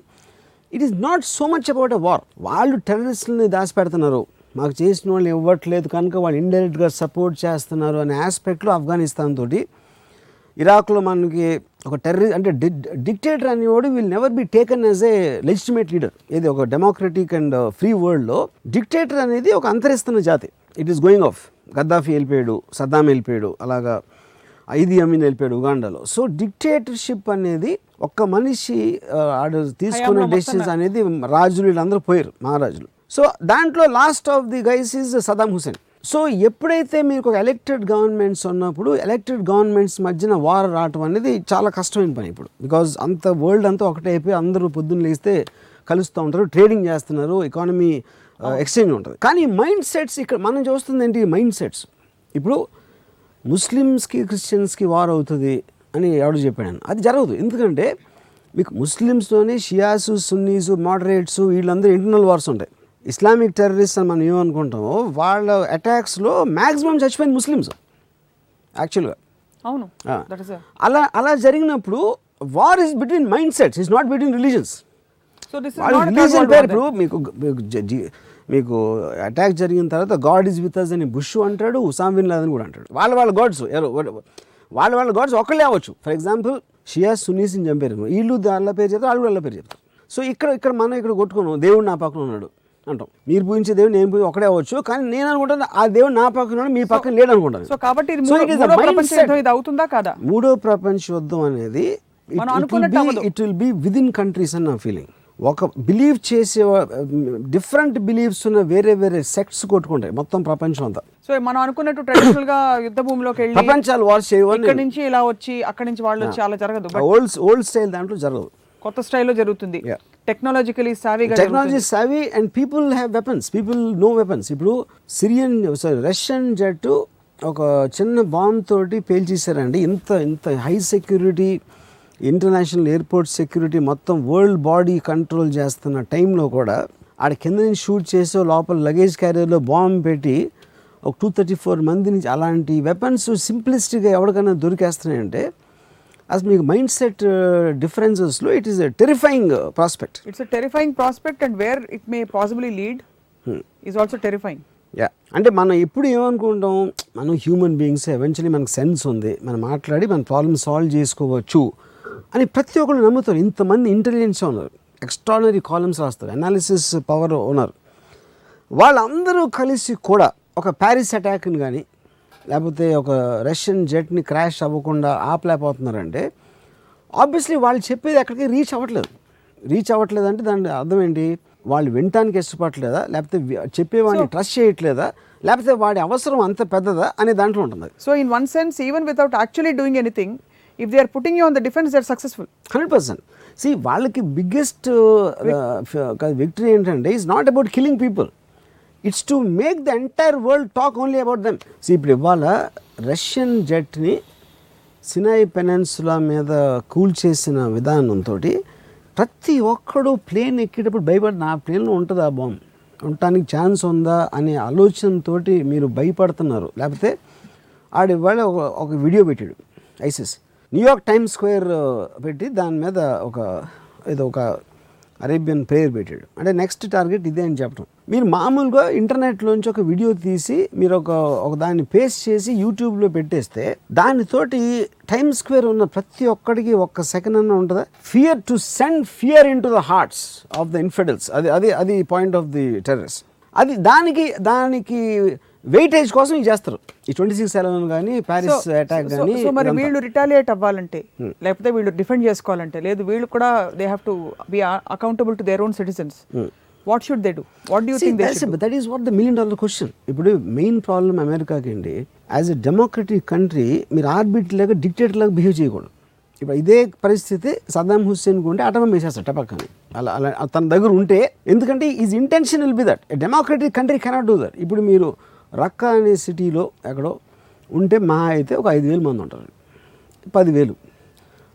Speaker 2: it is not so much about a war వాళ్ళు టెర్రరిస్టులని దాచిపెడుతున్నారు. మాకు చేసిన వాళ్ళు ఇవ్వట్లేదు కనుక వాళ్ళు ఇండైరెక్ట్గా సపోర్ట్ చేస్తున్నారు అనే ఆస్పెక్ట్లో ఆఫ్ఘనిస్తాన్ తోటి. ఇరాక్లో మనకి ఒక టెర్రరి అంటే డిక్టేటర్ అనేవాడు will never be taken as a legitimate leader ఇది ఒక డెమోక్రటిక్ అండ్ ఫ్రీ వరల్డ్లో డిక్టేటర్ అనేది ఒక అంతరిస్తున్న జాతి. It is going off Gaddafi వెళ్ళిపోయాడు సద్దాం వెళ్ళిపోయాడు అలాగా ఐది అమీన్ వెళ్ళిపోయాడు ఉగాండాలో. సో డిక్టేటర్షిప్ అనేది ఒక్క మనిషి ఆ, ఆడు తీసుకున్న డెసిషన్స్ అనేది రాజులు వీళ్ళందరూ పోయారు మహారాజులు. సో దాంట్లో last of the guys is Saddam Hussein so ఎప్పుడైతే మీకు ఒక ఎలక్టెడ్ గవర్నమెంట్స్ ఉన్నప్పుడు ఎలక్టెడ్ గవర్నమెంట్స్ మధ్యన వార్ రావటం అనేది చాలా కష్టమైన పని ఇప్పుడు. బికాజ్ అంత వరల్డ్ అంతా ఒకటే అయిపోయి అందరూ పొద్దున్న లేస్తే కలుస్తూ ఉంటారు ట్రేడింగ్ చేస్తున్నారు ఎకానమీ ఎక్స్చేంజ్ ఉంటుంది. కానీ మైండ్ సెట్స్ ఇక్కడ మనం చూస్తుంది ఏంటి? మైండ్ సెట్స్ ఇప్పుడు ముస్లిమ్స్కి క్రిస్టియన్స్కి వార్ అవుతుంది అని ఎవడు చెప్పాడు అది జరగదు. ఎందుకంటే మీకు ముస్లిమ్స్తోనే షియాసు సున్నీసు మోడరేట్స్ వీళ్ళందరూ ఇంటర్నల్ వార్స్ ఉంటాయి. ఇస్లామిక్ టెర్రరిస్ట్ అని మనం ఏమనుకుంటామో వాళ్ళ అటాక్స్లో మ్యాక్సిమం చచ్చిపోయింది ముస్లిమ్స్. యాక్చువల్గా.
Speaker 1: అవును.
Speaker 2: అలా అలా జరిగినప్పుడు war is between mind sets is not between religions వాళ్ళు రిలీజన్ పేరు ఇప్పుడు మీకు మీకు అటాక్ జరిగిన తర్వాత గాడ్ ఈజ్ విత్ అస్ అని బుష్ అంటాడు ఉసామ్ బిన్ లాదన్ కూడా అంటాడు. వాళ్ళ వాళ్ళ గాడ్స్ ఎవరు వాళ్ళ వాళ్ళ గాడ్స్ ఒకళ్ళే అవ్వచ్చు. ఫర్ ఎగ్జాంపుల్ షియా సునీస్ని చంపారు. వీళ్ళు దానిలో పేరు చెప్తారు వాళ్ళు వాళ్ళ పేరు చెప్తారు. సో ఇక్కడ ఇక్కడ మనం ఇక్కడ కొట్టుకున్నాం. దేవుడు నా పక్కన ఉన్నాడు. అంటాం. మీరు పూజించే దేవుడు నేను పూజి ఒకడే అవ్వచ్చు కానీ నేను అనుకుంటాను ఆ దేవుడు నా పక్కన మీ పక్కన లేడు అనుకుంటాను
Speaker 1: సో కాబట్టి అవుతుందా కాదా
Speaker 2: మూడో ప్రపంచ యుద్ధం అనేది. It will be within countries అని నా ఫీలింగ్ ఒక బిలీవ్ చేసే డిఫరెంట్ బిలీవ్స్ ఉన్న వేరే వేరే సెక్ట్స్ కొట్టుకుంటాయి మొత్తం ప్రపంచం అంతా.
Speaker 1: సో మనం అనుకున్నట్టు ట్రెడిషనల్గా యుద్ధ భూమిలోకి వెళ్ళి
Speaker 2: ప్రపంచాలు వార్స్
Speaker 1: ఇక్కడ
Speaker 2: చేయవని
Speaker 1: నుంచి ఇలా వచ్చి అక్కడ నుంచి వాళ్ళు వచ్చి అలా జరగదు.
Speaker 2: ఓల్డ్ ఓల్డ్ స్టైల్ దాంట్లో జరగదు.
Speaker 1: కొత్త స్టైల్లో జరుగుతుంది. Technologically సావిగా
Speaker 2: technology savvy and people have weapons people know weapons ఇప్పుడు సిరియన్ సారీ రష్యన్ జట్టు ఒక చిన్న బాంబ్ తోటి పేల్చేశారండి ఇంత ఇంత high security international airport security మొత్తం వరల్డ్ బాడీ కంట్రోల్ చేస్తున్న టైంలో కూడా ఆడ కింద నుంచి షూట్ చేసి లోపల లగేజ్ క్యారియర్లో బాంబ్ పెట్టి ఒక టూ థర్టీ ఫోర్ మంది నుంచి అలాంటి వెపన్స్ సింప్లిస్టిక్గా ఎవరికైనా దొరికేస్తున్నాయంటే అసలు మీకు mind set డిఫరెన్సెస్లో it is a terrifying prospect
Speaker 1: it's terrifying prospect and where it may possibly lead is also terrifying
Speaker 2: yeah అంటే మనం ఎప్పుడు ఏమనుకుంటాం? మనం హ్యూమన్ బీయింగ్స్ ఎవెన్చువలీ మనకు సెన్స్ ఉంది. మనం మాట్లాడి మన ప్రాబ్లమ్ సాల్వ్ చేసుకోవచ్చు అని ప్రతి ఒక్కరు నమ్ముతారు. ఇంతమంది ఇంటెలిజెన్స్ ఉన్నారు. ఎక్స్ట్రానరీ కాలమ్స్ రాస్తారు. అనాలిసిస్ పవర్ ఉన్నారు. వాళ్ళందరూ కలిసి కూడా ఒక ప్యారిస్ అటాక్ని కానీ లేకపోతే ఒక రష్యన్ జెట్ని క్రాష్ అవ్వకుండా ఆపలేకపోతున్నారంటే ఆబ్వియస్లీ వాళ్ళు చెప్పేది ఎక్కడికి రీచ్ అవ్వట్లేదు. రీచ్ అవ్వట్లేదు అంటే దాని అర్థం ఏంటి? వాళ్ళు వినటానికి ఇష్టపడట్లేదా? లేకపోతే చెప్పేవాడిని ట్రస్ట్ చేయట్లేదా? లేకపోతే వాడి అవసరం అంత పెద్దదా? అనే దాంట్లో ఉంటుంది.
Speaker 1: So in one sense even without actually doing anything if they are putting you on the defence they're successful
Speaker 2: hundred percent see వాళ్ళకి బిగ్గెస్ట్ విక్టరీ ఏంటంటే it's not about killing people it's to make the entire world talk only about them so ఇప్పుడు ఇవాళ Russian జెట్ని Sinai పెనాన్సులా మీద cool చేసిన విధానంతో ప్రతి ఒక్కడు plane ఎక్కేటప్పుడు భయపడి నా ప్లేన్లో ఉంటుందా బామ్ ఉండటానికి ఛాన్స్ ఉందా అనే ఆలోచనతోటి మీరు భయపడుతున్నారు. లేకపోతే ఆడు ఇవాళ ఒక ఒక వీడియో పెట్టాడు ఐసిస్. న్యూయార్క్ టైమ్స్ స్క్వేర్ పెట్టి దాని మీద ఒక ఇది ఒక అరేబియన్ ప్రేయర్ పెట్టాడు. అంటే నెక్స్ట్ టార్గెట్ ఇదే అని చెప్పడం మీరు మామూలుగా ఇంటర్నెట్లోంచి ఒక వీడియో తీసి మీరు ఒక ఒక దాన్ని పేస్ట్ చేసి యూట్యూబ్లో పెట్టేస్తే దానితోటి టైమ్ స్క్వేర్ ఉన్న ప్రతి ఒక్కడికి ఒక్క సెకండ్ అన్న ఉంటుందా? Fear to send fear into the hearts of the infidels అది అది అది పాయింట్ ఆఫ్ ది టెర్రస్ అది దానికి దానికి వెయిటేజ్ కోసం ఇది చేస్తారు. ఈ ట్వంటీ సిక్స్ ఎలవన్ కానీ ప్యారిస్ అటాక్ కానీ
Speaker 1: సో మరి వీళ్ళు రిటాలియేట్ అవ్వాలంటే లేకపోతే వీళ్ళు డిఫెండ్ చేసుకోవాలంటే లేదు వీళ్ళు కూడా they have to be accountable to their own citizens what should they do what do think they
Speaker 2: that is what the million dollar question ఇప్పుడు మెయిన్ ప్రాబ్లం అమెరికాకి అండి యాజ్ ఎ డెమోక్రటిక్ కంట్రీ మీరు arbit లాగా dictator లాగా behave చేయకూడదు. ఇప్పుడు ఇదే పరిస్థితి సద్దాం హుస్సేన్ ఉంటే అటమం వేసేస్తాడు టపక్కని అలా అలా తన దగ్గర ఉంటే ఎందుకంటే is intention will be that democratic country cannot do that ఇప్పుడు మీరు రక్కా అనే సిటీలో ఎక్కడో ఉంటే మహా అయితే ఒక ఐదు వేల మంది ఉంటారు. పదివేలు.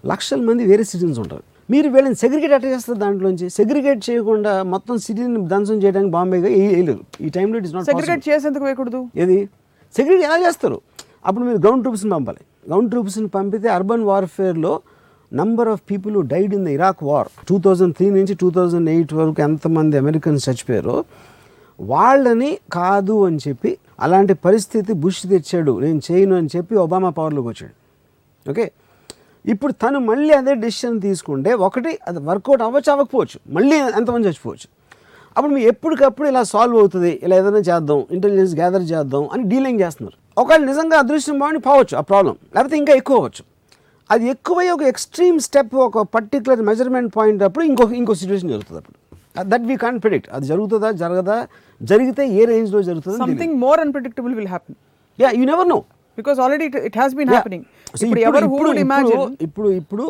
Speaker 2: లక్షల మంది వేరే సిటిజన్స్ ఉంటారు. మీరు వీళ్ళని సెగ్రిగేట్ ఎట్లా చేస్తారు దాంట్లోంచి? సెగ్రిగేట్ చేయకుండా మొత్తం సిటీని ధ్వంసం చేయడానికి బాంబేగా వేయలేరు ఈ టైంలో ఇట్ ఇస్ నాట్
Speaker 1: సెగ్రిగేట్ చేసేందుకు వేయకూడదు.
Speaker 2: ఏది? సెక్యూరిటీ ఎలా చేస్తారు? అప్పుడు మీరు గ్రౌండ్ ట్రూప్స్ని పంపాలి. గ్రౌండ్ ట్రూప్స్ని పంపితే urban వార్ఫేర్లో number of people died in the Iraq war two thousand three నుంచి టూ థౌజండ్ ఎయిట్ వరకు ఎంతమంది అమెరికన్స్ చచ్చిపోయారో వాళ్ళని కాదు అని చెప్పి అలాంటి పరిస్థితి బుష్ తెచ్చాడు. నేను చేయను అని చెప్పి ఒబామా పవర్లోకి వచ్చాడు. ఓకే? ఇప్పుడు తను మళ్ళీ అదే డెసిషన్ తీసుకుంటే ఒకటి అది వర్కౌట్ అవ్వచ్చు అవ్వకపోవచ్చు. మళ్ళీ ఎంతమంది చచ్చిపోవచ్చు. అప్పుడు మీరు ఎప్పటికప్పుడు ఇలా సాల్వ్ అవుతుంది. ఇలా ఏదైనా చేద్దాం ఇంటెలిజెన్స్ గ్యాదర్ చేద్దాం అని డీలింగ్ చేస్తున్నారు. ఒకవేళ నిజంగా అదృష్టం బాగుండి పోవచ్చు ఆ ప్రాబ్లం లేకపోతే ఇంకా ఎక్కువ అవ్వచ్చు. అది ఎక్కువై ఒక ఎక్స్ట్రీమ్ స్టెప్ ఒక పర్టికులర్ మెజర్మెంట్ పాయింట్ అప్పుడు ఇంకో ఇంకో సిచ్యువేషన్ జరుగుతుంది అప్పుడు. దట్ వీ కాన్ ప్రిడిక్ట్ అది జరుగుతుందా జరగదా? జరిగితే ఏ రేంజ్లో జరుగుతుందో
Speaker 1: something more unpredictable will happen
Speaker 2: ya you never know
Speaker 1: because already it has been happening ఇప్పుడు ఎవరు హూ వుడ్ ఇమాజిన్
Speaker 2: ఇప్పుడు ఇప్పుడు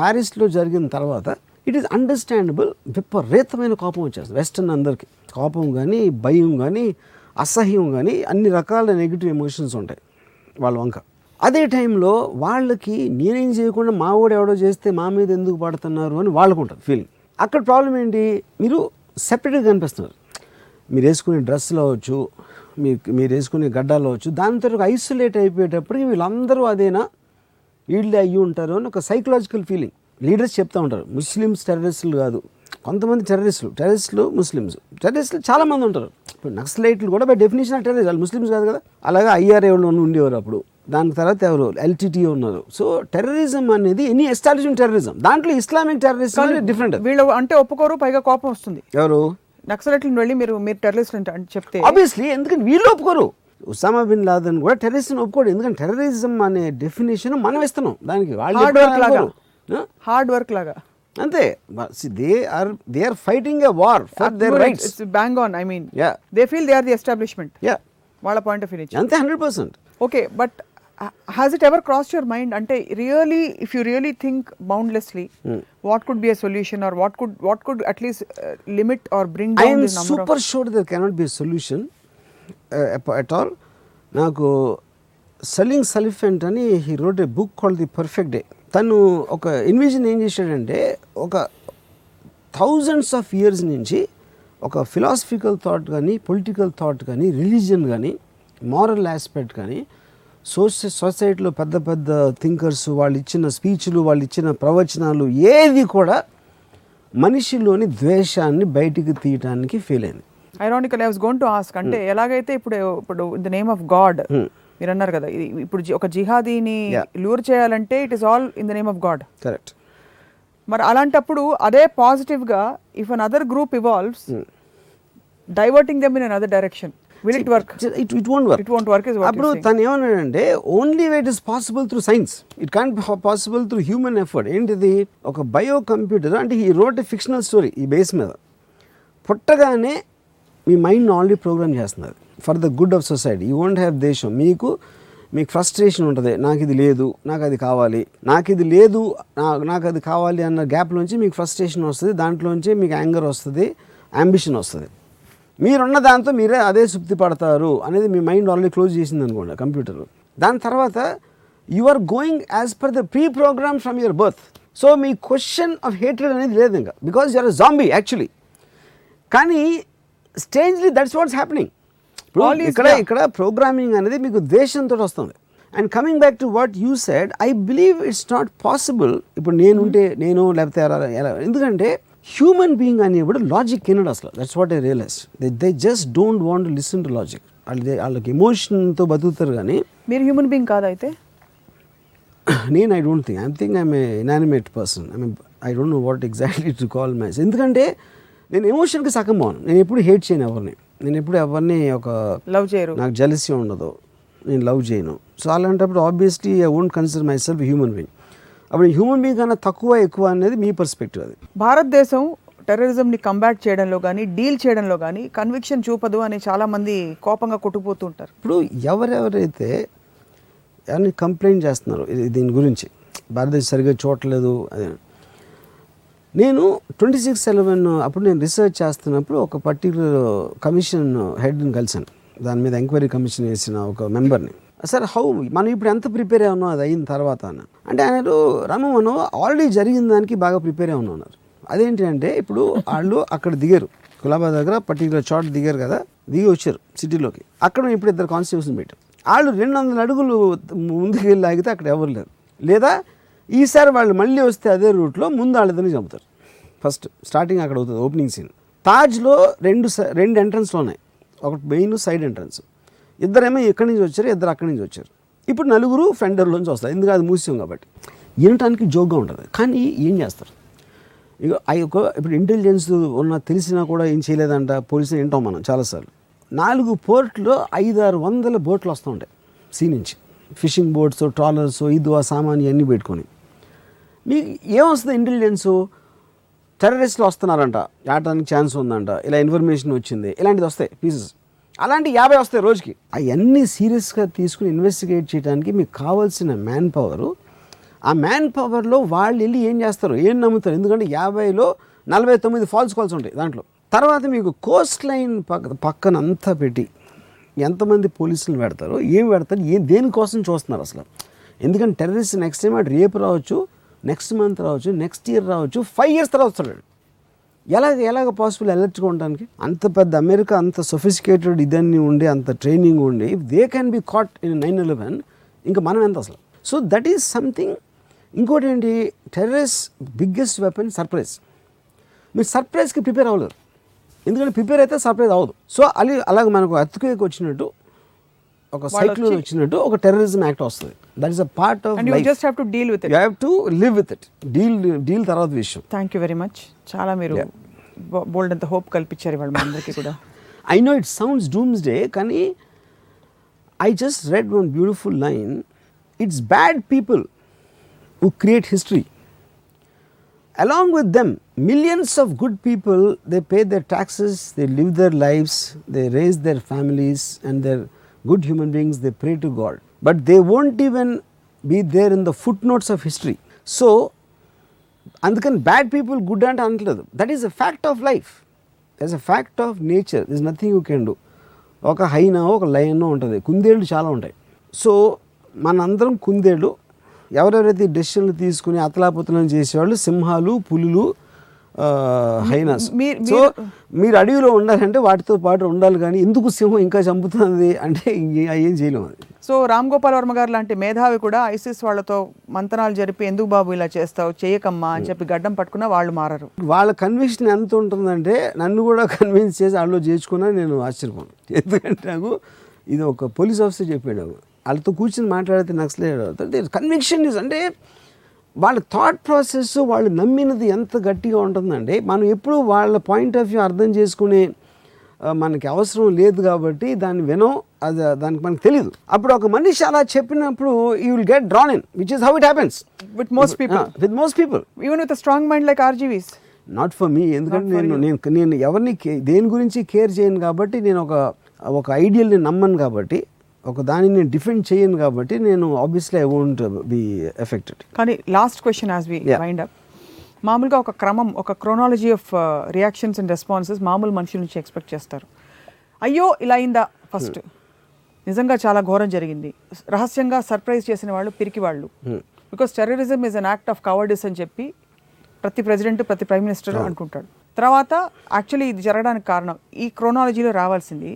Speaker 2: ప్యారిస్లో జరిగిన తర్వాత ఇట్ ఈస్ అండర్స్టాండబుల్ విపరీతమైన కోపం వచ్చేస్తుంది. వెస్టర్న్ అందరికీ కోపం కానీ భయం కానీ అసహ్యం కానీ అన్ని రకాల నెగిటివ్ ఎమోషన్స్ ఉంటాయి వాళ్ళ వంక. అదే టైంలో వాళ్ళకి నేనేం చేయకుండా మా వాడు ఎవడో చేస్తే మా మీద ఎందుకు పడుతున్నారు అని వాళ్ళకు ఉంటుంది ఫీలింగ్ అక్కడ ప్రాబ్లం ఏంటి? మీరు సెపరేట్గా కనిపిస్తున్నారు. మీరు వేసుకునే డ్రెస్సులు అవ్వచ్చు మీరు మీరు వేసుకునే గడ్డాలు అవ్వచ్చు దాని ఒక ఐసోలేట్ అయిపోయేటప్పటికి వీళ్ళందరూ అదేనా వీళ్ళే అయ్యి ఉంటారు అని ఒక సైకలాజికల్ ఫీలింగ్ లీడర్స్ చెప్తూ ఉంటారు. ముస్లిమ్స్ టెర్రరిస్టులు కాదు. కొంతమంది టెర్రరిస్టులు. టెర్రరిస్టులు ముస్లిమ్స్. టెర్రరిస్టులు చాలా మంది ఉంటారు. ఇప్పుడు నక్సలైట్లు కూడా బై డెఫినేషన్ ఆఫ్ టెర్రరిస్ట్. వాళ్ళు ముస్లిమ్స్ కాదు కదా. అలాగే ఐఆర్ఏ వాళ్ళు ఉండేవారు అప్పుడు. దాని తర్వాత ఎవరు? ఎల్టీటీ ఉన్నారు. సో టెర్రరిజం అనేది ఎనీ ఎస్టాబ్లిష్మెంట్ టెర్రరిజం. దాంట్లో ఇస్లామిక్ టెర్రరిజం డిఫరెంట్
Speaker 1: వీళ్ళు అంటే ఒప్పుకోరు పైగా కోపం వస్తుంది.
Speaker 2: ఎవరు?
Speaker 1: నక్సలైట్లను వెళ్ళి మీరు మీరు టెర్రరిస్ట్ అంటే చెప్తే.
Speaker 2: ఆబ్వియస్లీ ఎందుకంటే వీళ్ళు ఒప్పుకోరు. ఉసామా బిన్ లాదన్ కూడా టెర్రరిస్ట్ ఒప్పుకోడు. ఎందుకంటే టెర్రరిజం అనే డెఫినేషన్ మనం ఇస్తున్నాం. దానికి వాళ్ళు
Speaker 1: హార్డ్ వర్క్ లాగా.
Speaker 2: ఒప్పుకోరు.
Speaker 1: హార్డ్ వర్క్ లాగా.
Speaker 2: అంతే. They are they are fighting a war for their rights
Speaker 1: bang on I mean
Speaker 2: yeah
Speaker 1: they feel they are the establishment
Speaker 2: yeah
Speaker 1: వాళ్ళ పాయింట్ ఆఫ్ వ్యూ
Speaker 2: అంతే hundred percent
Speaker 1: okay but has it ever cross your mind అంటే really if you really think boundlessly what could be a solution or what could what could at least limit or bring
Speaker 2: I'm super sure there cannot be solution at all నాకు సలింగ్ సలిఫెంట్ అని he wrote a book call the perfect day తను ఒక invasion ఏం చేశాడంటే ఒక thousands of years నుంచి ఒక ఫిలాసఫికల్ థాట్ కానీ పొలిటికల్ థాట్ కానీ రిలీజియన్ కానీ మారల్ ఆస్పెక్ట్ కానీ సోసై సొసైటీలో పెద్ద పెద్ద థింకర్స్ వాళ్ళు ఇచ్చిన స్పీచ్లు వాళ్ళు ఇచ్చిన ప్రవచనాలు ఏది కూడా మనిషిలోని ద్వేషాన్ని బయటికి తీయటానికి ఫెయిల్ అయింది.
Speaker 1: Ironical I was gone to ask అంటే ఎలాగైతే ఇప్పుడు ఇప్పుడు in the name of God మీరు అన్నారు కదా ఇది ఇప్పుడు ఒక జిహాదీని. లూర్ చేయాలంటే it is all in the name of God
Speaker 2: correct
Speaker 1: మరి అలాంటప్పుడు అదే పాజిటివ్గా if an other group involves diverting them in an other direction will it work
Speaker 2: it it won't work
Speaker 1: it won't work
Speaker 2: అప్పుడు తను ఏమన్నాడంటే only way it is possible through science it can possible through human effort ఏంటిది? ఒక bio computer అంటే ఈ road fictional story ఈ base మీద. పుట్టగానే మీ మైండ్ ఆల్రెడీ ప్రోగ్రామ్ చేస్తున్నారు for the good of society you won't have దేశం. మీకు మీకు ఫ్రస్ట్రేషన్ ఉంటుంది. నాకు ఇది లేదు. నాకు అది కావాలి. నాకు ఇది లేదు. నా- నాకు అది కావాలి అన్న గ్యాప్లోంచి మీకు ఫ్రస్ట్రేషన్ వస్తుంది. దాంట్లోంచి మీకు యాంగర్ వస్తుంది. అంబిషన్ వస్తుంది. మీరున్న దాంతో మీరే అదే సుప్తి పడతారు అనేది మీ మైండ్ ఆల్రెడీ క్లోజ్ చేసింది అనుకోండి కంప్యూటర్. దాని తర్వాత you are going as per the pre program from your birth so me question of hatred అనేది లేదు ఇంకా. బికాజ్ యూఆర్ జాంబీ యాక్చువల్లీ కానీ స్ట్రేంజ్లీ దట్స్ వాట్స్ హ్యాపెనింగ్ ఇక్కడ. ఇక్కడ ప్రోగ్రామింగ్ అనేది మీకు ద్వేషంతో వస్తుంది. And coming back to what you said I believe it's not possible ఇప్పుడు నేను ఉంటే నేను లేకపోతే ఎలా ఎలా. ఎందుకంటే హ్యూమన్ బీయింగ్ అనేప్పుడు లాజిక్ తినడు అసలు. That's what I realize they they just don't want listen to logic వాళ్ళకి వాళ్ళకి ఎమోషన్తో బతుకుతారు కానీ
Speaker 1: మీరు హ్యూమన్ బీయింగ్ కాదా అయితే? [COUGHS]
Speaker 2: నేను I don't think I think I'm a inanimate person I mean I don't know what exactly to call match ఎందుకంటే నేను ఎమోషన్కి సగం బాను నేను ఎప్పుడు హేట్ చేయను ఎవరిని. నేను ఎప్పుడు ఎవరిని ఒక
Speaker 1: లవ్ చేయరు.
Speaker 2: నాకు జలసీ ఉండదు. నేను లవ్ చేయను. సో అలాంటప్పుడు obviously I won't consider myself human being అప్పుడు హ్యూమన్ బీయింగ్ కన్నా తక్కువ ఎక్కువ అనేది మీ పర్స్పెక్టివ్ అది.
Speaker 1: భారతదేశం టెర్రరిజంని కంబాట్ చేయడంలో కానీ డీల్ చేయడంలో కానీ కన్విక్షన్ చూపదు అని చాలా మంది కోపంగా కొట్టుకుపోతూ ఉంటారు.
Speaker 2: ఇప్పుడు ఎవరెవరైతే ఎవరిని కంప్లైంట్ చేస్తున్నారు దీని గురించి భారతదేశం సరిగ్గా చూడలేదు అదే నేను ట్వంటీ సిక్స్ ఎలెవెన్ అప్పుడు నేను రీసెర్చ్ చేస్తున్నప్పుడు ఒక పర్టికులర్ కమిషన్ హెడ్ని కలిసాను దాని మీద ఎంక్వైరీ కమిషన్ వేసిన ఒక మెంబర్ని సార్ హౌ మనం ఇప్పుడు ఎంత ప్రిపేర్ అయి ఉన్నాం అది అయిన తర్వాత అంటే ఆయన రమ మనం ఆల్రెడీ జరిగిన దానికి బాగా ప్రిపేర్ అయి ఉన్నాం అదేంటి అంటే ఇప్పుడు వాళ్ళు అక్కడ దిగారు. గులాబా దగ్గర పర్టికులర్ చోట దిగారు కదా దిగి వచ్చారు సిటీలోకి. అక్కడ ఇప్పుడు ఇద్దరు కాన్స్టిట్యూషన్ పెట్టారు. వాళ్ళు రెండు వందల అడుగులు ముందుకు వెళ్ళి ఆగితే అక్కడ ఎవరు లేరు. లేదా ఈసారి వాళ్ళు మళ్ళీ వస్తే అదే రూట్లో ముందు వాళ్ళిద్దరిని చంపుతారు. ఫస్ట్ స్టార్టింగ్ అక్కడ అవుతుంది ఓపెనింగ్ సీన్. తాజ్లో రెండు స- రెండు ఎంట్రన్స్లు ఉన్నాయి. ఒకటి మెయిన్ సైడ్ ఎంట్రన్స్. ఇద్దరేమో ఇక్కడి నుంచి వచ్చారు ఇద్దరు అక్కడి నుంచి వచ్చారు. ఇప్పుడు నలుగురు ఫ్రంట్ డోర్లోంచి వస్తారు. ఎందుకు అది మూసాం కాబట్టి. వినటానికి జోక్గా ఉంటుంది. కానీ ఏం చేస్తారు? ఇక అవి ఒక ఇప్పుడు ఇంటెలిజెన్స్ ఉన్న తెలిసినా కూడా ఏం చేయలేదంట పోలీసులు వింటాం మనం చాలాసార్లు. నాలుగు పోర్ట్లో ఐదారు వందల బోట్లు వస్తుంటాయి సీ నుంచి. ఫిషింగ్ బోట్స్ ట్రాలర్స్ ఇది సామాన్ ఇవన్నీ పెట్టుకొని. మీకు ఏమొస్తుంది ఇంటెలిజెన్సు టెర్రరిస్టులు వస్తున్నారంట. ఆడటానికి ఛాన్స్ ఉందంట. ఇలా ఇన్ఫర్మేషన్ వచ్చింది. ఇలాంటిది వస్తాయి పీసెస్ అలాంటి యాభై వస్తాయి రోజుకి. అవన్నీ సీరియస్గా తీసుకుని ఇన్వెస్టిగేట్ చేయడానికి మీకు కావాల్సిన మ్యాన్ పవరు. ఆ మ్యాన్ పవర్లో వాళ్ళు వెళ్ళి ఏం చేస్తారు? ఏం నమ్ముతారు? ఎందుకంటే యాభైలో నలభై తొమ్మిది ఫాల్స్ కాల్స్ ఉంటాయి దాంట్లో. తర్వాత మీకు కోస్ట్ లైన్ పక్క పక్కన అంతా పెట్టి ఎంతమంది పోలీసులు పెడతారు? ఏం పెడతారు? ఏ దేనికోసం చూస్తున్నారు అసలు? ఎందుకంటే టెర్రరిస్ట్ నెక్స్ట్ టైం అటు రేపు రావచ్చు నెక్స్ట్ మంత్ రావచ్చు నెక్స్ట్ ఇయర్ రావచ్చు ఫైవ్ ఇయర్స్ తర్వాత వస్తాడు ఎలాగ ఎలాగ పాసిబుల్ ఎలర్ట్గా ఉండడానికి అంత పెద్ద అమెరికా అంత సొఫిస్టికేటెడ్ ఇదన్నీ ఉండి అంత ట్రైనింగ్ ఉండి they can be caught in nine eleven ఇంకా మనం ఎంత అసలు? సో దట్ ఈస్ సంథింగ్ ఇంకోటి ఏంటి? టెర్రరిస్ట్ బిగ్గెస్ట్ వెపన్ సర్ప్రైజ్ మీరు సర్ప్రైజ్కి ప్రిపేర్ అవ్వలేరు. ఎందుకంటే ప్రిపేర్ అయితే సర్ప్రైజ్ అవ్వదు. సో అది అలాగ మనకు అత్తుకేకి వచ్చినట్టు ఒక సైక్లోన్ వచ్చినట్టు ఒక టెర్రరిజం యాక్ట్ వస్తుంది. That is a part of
Speaker 1: and you just have to deal with it
Speaker 2: you have to live with it deal deal తర్వాత విషయం.
Speaker 1: థ్యాంక్ యూ వెరీ మచ్ చాలా మీరు బోల్డ్ అంత హోప్ కల్పించారు ఇవాళ మా అందరికీ కూడా.
Speaker 2: I know it sounds doomsday కానీ I just read one beautiful line it's bad people who create history along with them millions of good people they pay their taxes they live their lives they raise their families and they're good human beings they pray to god. But they won't even be there in the footnotes of history. So అందుకని bad people good అంటే అనట్లేదు. That is a fact of life thus a fact of nature is nothing you can do ఒక hyena ఒక లయనో ఉంటుంది. కుందేళ్ళు చాలా ఉంటాయి. So మనందరం కుందేళ్ళు ఎవరెవరైతే డెసిషన్లు తీసుకుని అతలాపుతలం చేసేవాళ్ళు సింహాలు పులులు హైనాస్.
Speaker 1: మీరు-
Speaker 2: సో మీరు అడవిలో ఉండాలంటే వాటితో పాటు ఉండాలి కానీ ఎందుకు సింహం ఇంకా చంపుతుంది అంటే ఏం చేయలేము అది.
Speaker 1: సో రామ్ గోపాల్ వర్మ గారు లాంటి మేధావి కూడా ఐసిస్ వాళ్ళతో మంతనాలు జరిపి ఎందుకు బాబు ఇలా చేస్తావు చేయకమ్మా అని చెప్పి గడ్డం పట్టుకున్నా వాళ్ళు మారరు.
Speaker 2: వాళ్ళ కన్విక్షన్ ఎంత ఉంటుందంటే నన్ను కూడా కన్విన్స్ చేసి వాళ్ళు చేర్చుకున్నా నేను ఆశ్చర్యపోను. ఎందుకంటే నాకు ఇది ఒక పోలీస్ ఆఫీసర్ చెప్పాడు వాళ్ళతో కూర్చొని మాట్లాడితే నక్సలేట్ కన్విక్షన్ ఇస్ అంటే వాళ్ళ థాట్ ప్రాసెస్ వాళ్ళు నమ్మినది ఎంత గట్టిగా ఉంటుందంటే మనం ఎప్పుడు వాళ్ళ పాయింట్ ఆఫ్ వ్యూ అర్థం చేసుకునే మనకి అవసరం లేదు కాబట్టి దాన్ని వినం అది దానికి మనకు తెలియదు అప్పుడు ఒక మనిషి అలా చెప్పినప్పుడు you will get drawn in which is how it happens
Speaker 1: with most people
Speaker 2: with most people
Speaker 1: even with strong mind like RGV's
Speaker 2: not for me ఎందుకంటే నేను నేను నేను ఎవరిని కే- దేని గురించి కేర్ చేయను కాబట్టి నేను ఒక ఒక ఐడియల్ని నమ్మను కాబట్టి ఒక దాన్ని నేను డిఫెండ్ చేయను కాబట్టి నేను obviously I won't be affected
Speaker 1: కానీ last question as we. Wind up మామూలుగా ఒక క్రమం ఒక chronology of reactions and responses మామూలు మనుషుల నుంచి ఎక్స్పెక్ట్ చేస్తారు. అయ్యో ఇలా అయిందా? ఫస్ట్ నిజంగా చాలా ఘోరం జరిగింది. రహస్యంగా సర్ప్రైజ్ చేసిన వాళ్ళు పిరికి వాళ్ళు. Because terrorism is an act of cowardice అని చెప్పి ప్రతి ప్రెసిడెంట్ ప్రతి ప్రైమ్ మినిస్టర్ అనుకుంటాడు. తర్వాత యాక్చువల్లీ ఇది జరగడానికి కారణం. ఈ క్రోనాలజీలో రావాల్సింది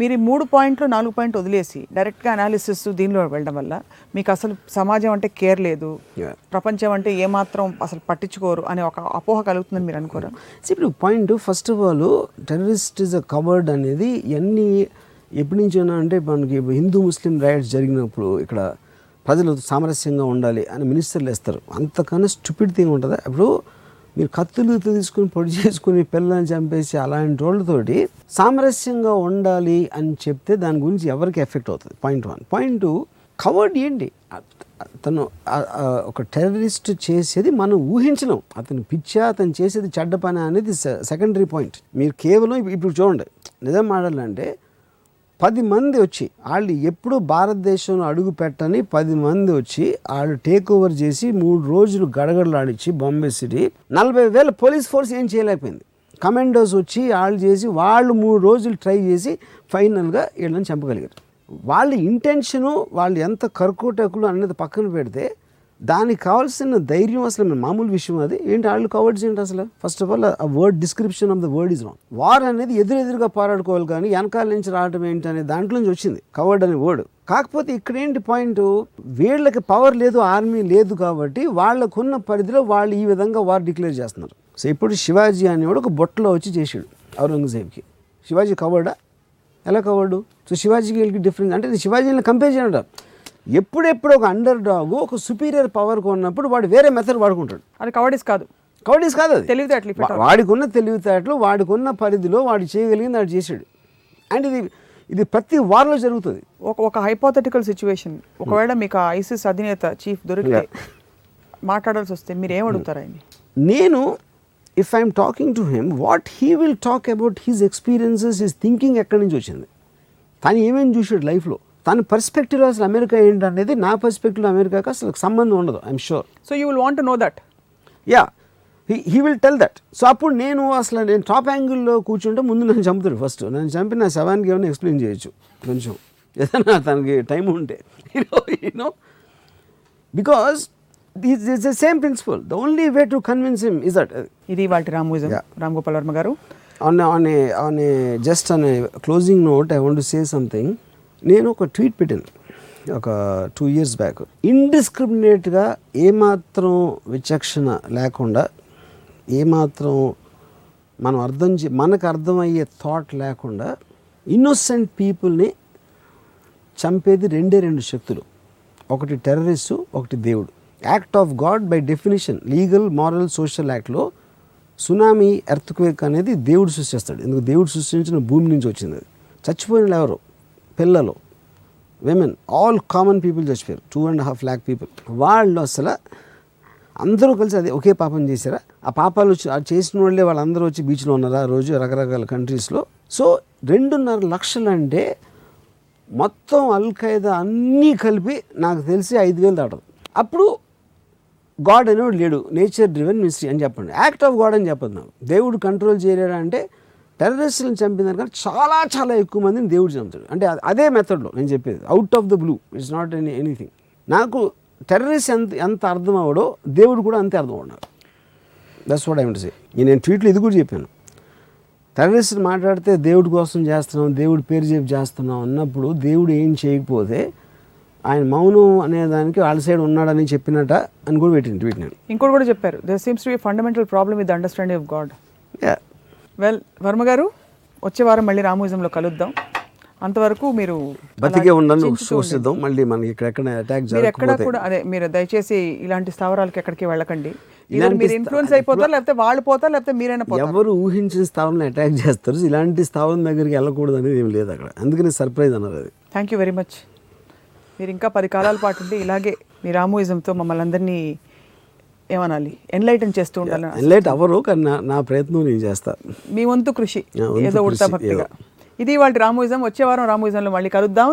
Speaker 1: మీరు ఈ మూడు పాయింట్లు నాలుగు పాయింట్ వదిలేసి డైరెక్ట్గా అనాలిసిస్ దీనిలో వెళ్ళడం వల్ల మీకు అసలు సమాజం అంటే కేర్ లేదు. ప్రపంచం అంటే ఏమాత్రం అసలు పట్టించుకోరు అనే ఒక అపోహ కలుగుతుందని మీరు అనుకోరా?
Speaker 2: ఇప్పుడు point first of all terrorist is a coward అనేది ఇవన్నీ ఎప్పటి నుంచైనా అంటే మనకి హిందూ ముస్లిం రైట్స్ జరిగినప్పుడు ఇక్కడ ప్రజలు సామరస్యంగా ఉండాలి అని మినిస్టర్లు వేస్తారు అంతకన్నా స్టూపిడ్ థింగ్ ఉంటుందా? ఇప్పుడు మీరు కత్తులు తీసుకుని పొడి చేసుకుని పిల్లల్ని చంపేసి అలాంటి వాళ్ళతోటి సామరస్యంగా ఉండాలి అని చెప్తే దాని గురించి ఎవరికి ఎఫెక్ట్ అవుతుంది? Point one point two coward ఏంటి? అతను ఒక టెర్రరిస్ట్ చేసేది మనం ఊహించలేం. అతను పిచ్చా అతను చేసేది చెడ్డ పని అనేది సెకండరీ పాయింట్ మీరు కేవలం ఇప్పుడు చూడండి. నిజం మాట్లాడాలంటే పది మంది వచ్చి వాళ్ళు ఎప్పుడు భారతదేశంలో అడుగు పెట్టని పది మంది వచ్చి వాళ్ళు టేక్ ఓవర్ చేసి మూడు రోజులు గడగడలాడించి బాంబే సిటీ నలభై వేల పోలీస్ ఫోర్స్ ఏం చేయలేకపోయింది. కమాండోస్ వచ్చి వాళ్ళు చేసి వాళ్ళు మూడు రోజులు ట్రై చేసి ఫైనల్గా వీళ్ళని చంపగలిగారు. వాళ్ళ ఇంటెన్షను వాళ్ళు ఎంత కర్కోటకులు అనేది పక్కన పెడితే దానికి కావాల్సిన ధైర్యం అసలు మన మామూలు విషయం అది. ఏంటి వాళ్ళు కవర్డ్స్ ఏంటి అసలు? ఫస్ట్ ఆఫ్ ఆల్ ఆ word description of the word is wrong war అనేది ఎదురెదురుగా పోరాడుకోవాలి కానీ వెనకాల నుంచి రావడం ఏంటి అనే దాంట్లో నుంచి వచ్చింది. కవర్డ్ అనే వర్డ్ కాకపోతే ఇక్కడ ఏంటి పాయింట్ వీళ్ళకి పవర్ లేదు ఆర్మీ లేదు కాబట్టి వాళ్ళకున్న పరిధిలో వాళ్ళు ఈ విధంగా వార్ డిక్లేర్ చేస్తున్నారు. సో ఇప్పుడు శివాజీ అనేవాడు ఒక బొట్టలో వచ్చి చేసాడు ఔరంగజేబ్కి. శివాజీ కవర్డా ఎలా కవర్డు సో శివాజీకి వీళ్ళకి డిఫరెన్స్ అంటే శివాజీని కంపేర్ చేయడం ఎప్పుడెప్పుడు ఒక అండర్ డాగ్ ఒక సుపీరియర్ పవర్ కొన్నప్పుడు వాడు వేరే మెథడ్ వాడుకుంటాడు.
Speaker 1: అది కవర్డిస్ కాదు.
Speaker 2: కవర్డీస్ కాదు అది.
Speaker 1: తెలివితేటలు
Speaker 2: వాడికున్న తెలివితేటలు వాడికున్న పరిధిలో వాడు చేయగలిగింది వాడు చేసాడు అండ్ ఇది ఇది ప్రతి వారంలో జరుగుతుంది.
Speaker 1: ఒక ఒక హైపోథెటికల్ సిచ్యువేషన్ ఒకవేళ మీకు ఆ ఐసిస్ అధినేత చీఫ్ దొరికితే మాట్లాడాల్సి వస్తే మీరు ఏం అడుగుతారు ఆయన్ని?
Speaker 2: నేను if I'm talking to him what he will talk about he's experiences his thinking ఎక్కడి నుంచి వచ్చింది? తను ఏమేమి చూసాడు లైఫ్లో తన పర్స్పెక్టివ్ అసలు అమెరికా ఏంటనేది నా పర్స్పెక్టివ్ అమెరికాకి అసలు సంబంధం ఉండదు I'm sure
Speaker 1: so you will want know that
Speaker 2: yeah he will tell that so అప్పుడు నేను అసలు నేను టాప్ యాంగిల్లో కూర్చుంటే ముందు నన్ను చంపుతాడు ఫస్ట్ నన్ను చంపి నా శవానికి ఏమైనా ఎక్స్ప్లెయిన్ చేయొచ్చు. కొంచెం. ఏదైనా తనకి టైం ఉంటే. You know you know because it's the same principle the only way to convince him is that
Speaker 1: ఇది వాటి రామూజం
Speaker 2: Yeah.
Speaker 1: Ram Gopal Varma garu.
Speaker 2: On on a on a just on closing note I want say something నేను ఒక tweet పెట్టాను ఒక two years back ఇండిస్క్రిమినేట్గా ఏమాత్రం విచక్షణ లేకుండా ఏమాత్రం మనం అర్థం చే మనకు అర్థమయ్యే థాట్ లేకుండా ఇన్నోసెంట్ పీపుల్ని చంపేది రెండే రెండు శక్తులు. ఒకటి టెర్రరిస్టు ఒకటి దేవుడు. Act of God by definition legal moral social యాక్ట్లో సునామీ ఎర్త్క్వేక్ అనేది దేవుడు సృష్టిస్తాడు. ఎందుకు? దేవుడు సృష్టించిన భూమి నుంచి వచ్చింది. చచ్చిపోయిన ఎవరు? పిల్లలు విమెన్ ఆల్ కామన్ పీపుల్ చచ్చిపోయారు. Two and half lakh people వాళ్ళు అసలు అందరూ కలిసి అదే ఒకే పాపం చేశారా? ఆ పాపాలు వచ్చి ఆ చేసిన వాళ్ళే వాళ్ళందరూ వచ్చి బీచ్లో ఉన్నారా? ఆ రోజు రకరకాల కంట్రీస్లో సో రెండున్నర లక్షలు అంటే మొత్తం అల్ ఖైదా అన్నీ కలిపి నాకు తెలిసి ఐదు వేలు దాటదు. అప్పుడు గాడ్ అనేవాడు లేడు. నేచర్ డ్రివెన్ మినిస్ట్రీ అని చెప్పండి. యాక్ట్ ఆఫ్ గాడ్ అని చెప్పదు నాకు. దేవుడు కంట్రోల్ చేయలేడా అంటే టెర్రరిస్టులను చంపిన దానికన్నా చాలా చాలా ఎక్కువ మందిని దేవుడు చంపుతాడు. అంటే అదే మెథడ్లో నేను చెప్పేది. Out of the blue it's not any anything నాకు టెర్రరిస్ట్ ఎంత ఎంత అర్థం అవడో దేవుడు కూడా అంతే అర్థం అవడు దట్స్ వాట్ ఐ సే నేను ట్వీట్లో ఇది కూడా చెప్పాను. టెర్రరిస్ట్ మాట్లాడితే దేవుడి కోసం చేస్తున్నాం దేవుడి పేరు చెప్పి చేస్తున్నాం అన్నప్పుడు దేవుడు ఏం చేయకపోతే ఆయన మౌనం అనే దానికి వాళ్ళ సైడ్ ఉన్నాడని చెప్పినట్ట అని కూడా పెట్టింది ట్వీట్ నేను.
Speaker 1: ఇంకోటి కూడా చెప్పారు. There seems to be fundamental problem with understanding of God
Speaker 2: yeah
Speaker 1: well Varma garu వచ్చే వారం మళ్ళీ రామూజంలో కలుద్దాం. అంతవరకు మీరు
Speaker 2: బతికే
Speaker 1: చించుతూ
Speaker 2: చూసిద్దాం. మళ్ళీ మనకి ఇక్కడ ఎక్కడ అటాక్
Speaker 1: మీరు ఎక్కడ కూడా అదే మీరు దయచేసి ఇలాంటి స్థావరాలకి ఎక్కడికి వెళ్ళకండి. మీరు ఇన్ఫ్లుయెన్స్ అయిపోతారు లేకపోతే వాళ్ళు పోతారు లేకపోతే మీరైనా పోతారు?
Speaker 2: ఎవరు ఊహించిన స్థావరం అటాక్ చేస్తారు. ఇలాంటి స్థావరం దగ్గరికి వెళ్ళకూడదు అనేది ఏం లేదు అక్కడ. అందుకని సర్ప్రైజ్ అన్నారు అది.
Speaker 1: థ్యాంక్ యూ వెరీ మచ్ మీరు ఇంకా పది కాలాల పాటు ఉండి ఇలాగే మీ రామోయిజంతో మమ్మల్ని అందరినీ ఏమనాలి? ఎన్లైటన్ చేస్తూ ఉండాలని
Speaker 2: లేట్ అవ్వరు కానీ నా నా ప్రయత్నం నేను చేస్తాను
Speaker 1: మీ వంతు కృషి ఏదో ఉడతా భక్తిగా. ఇది వాళ్ళ రామోయిజం వచ్చే వారం రామోయిజంలో మళ్ళీ కలుద్దాం.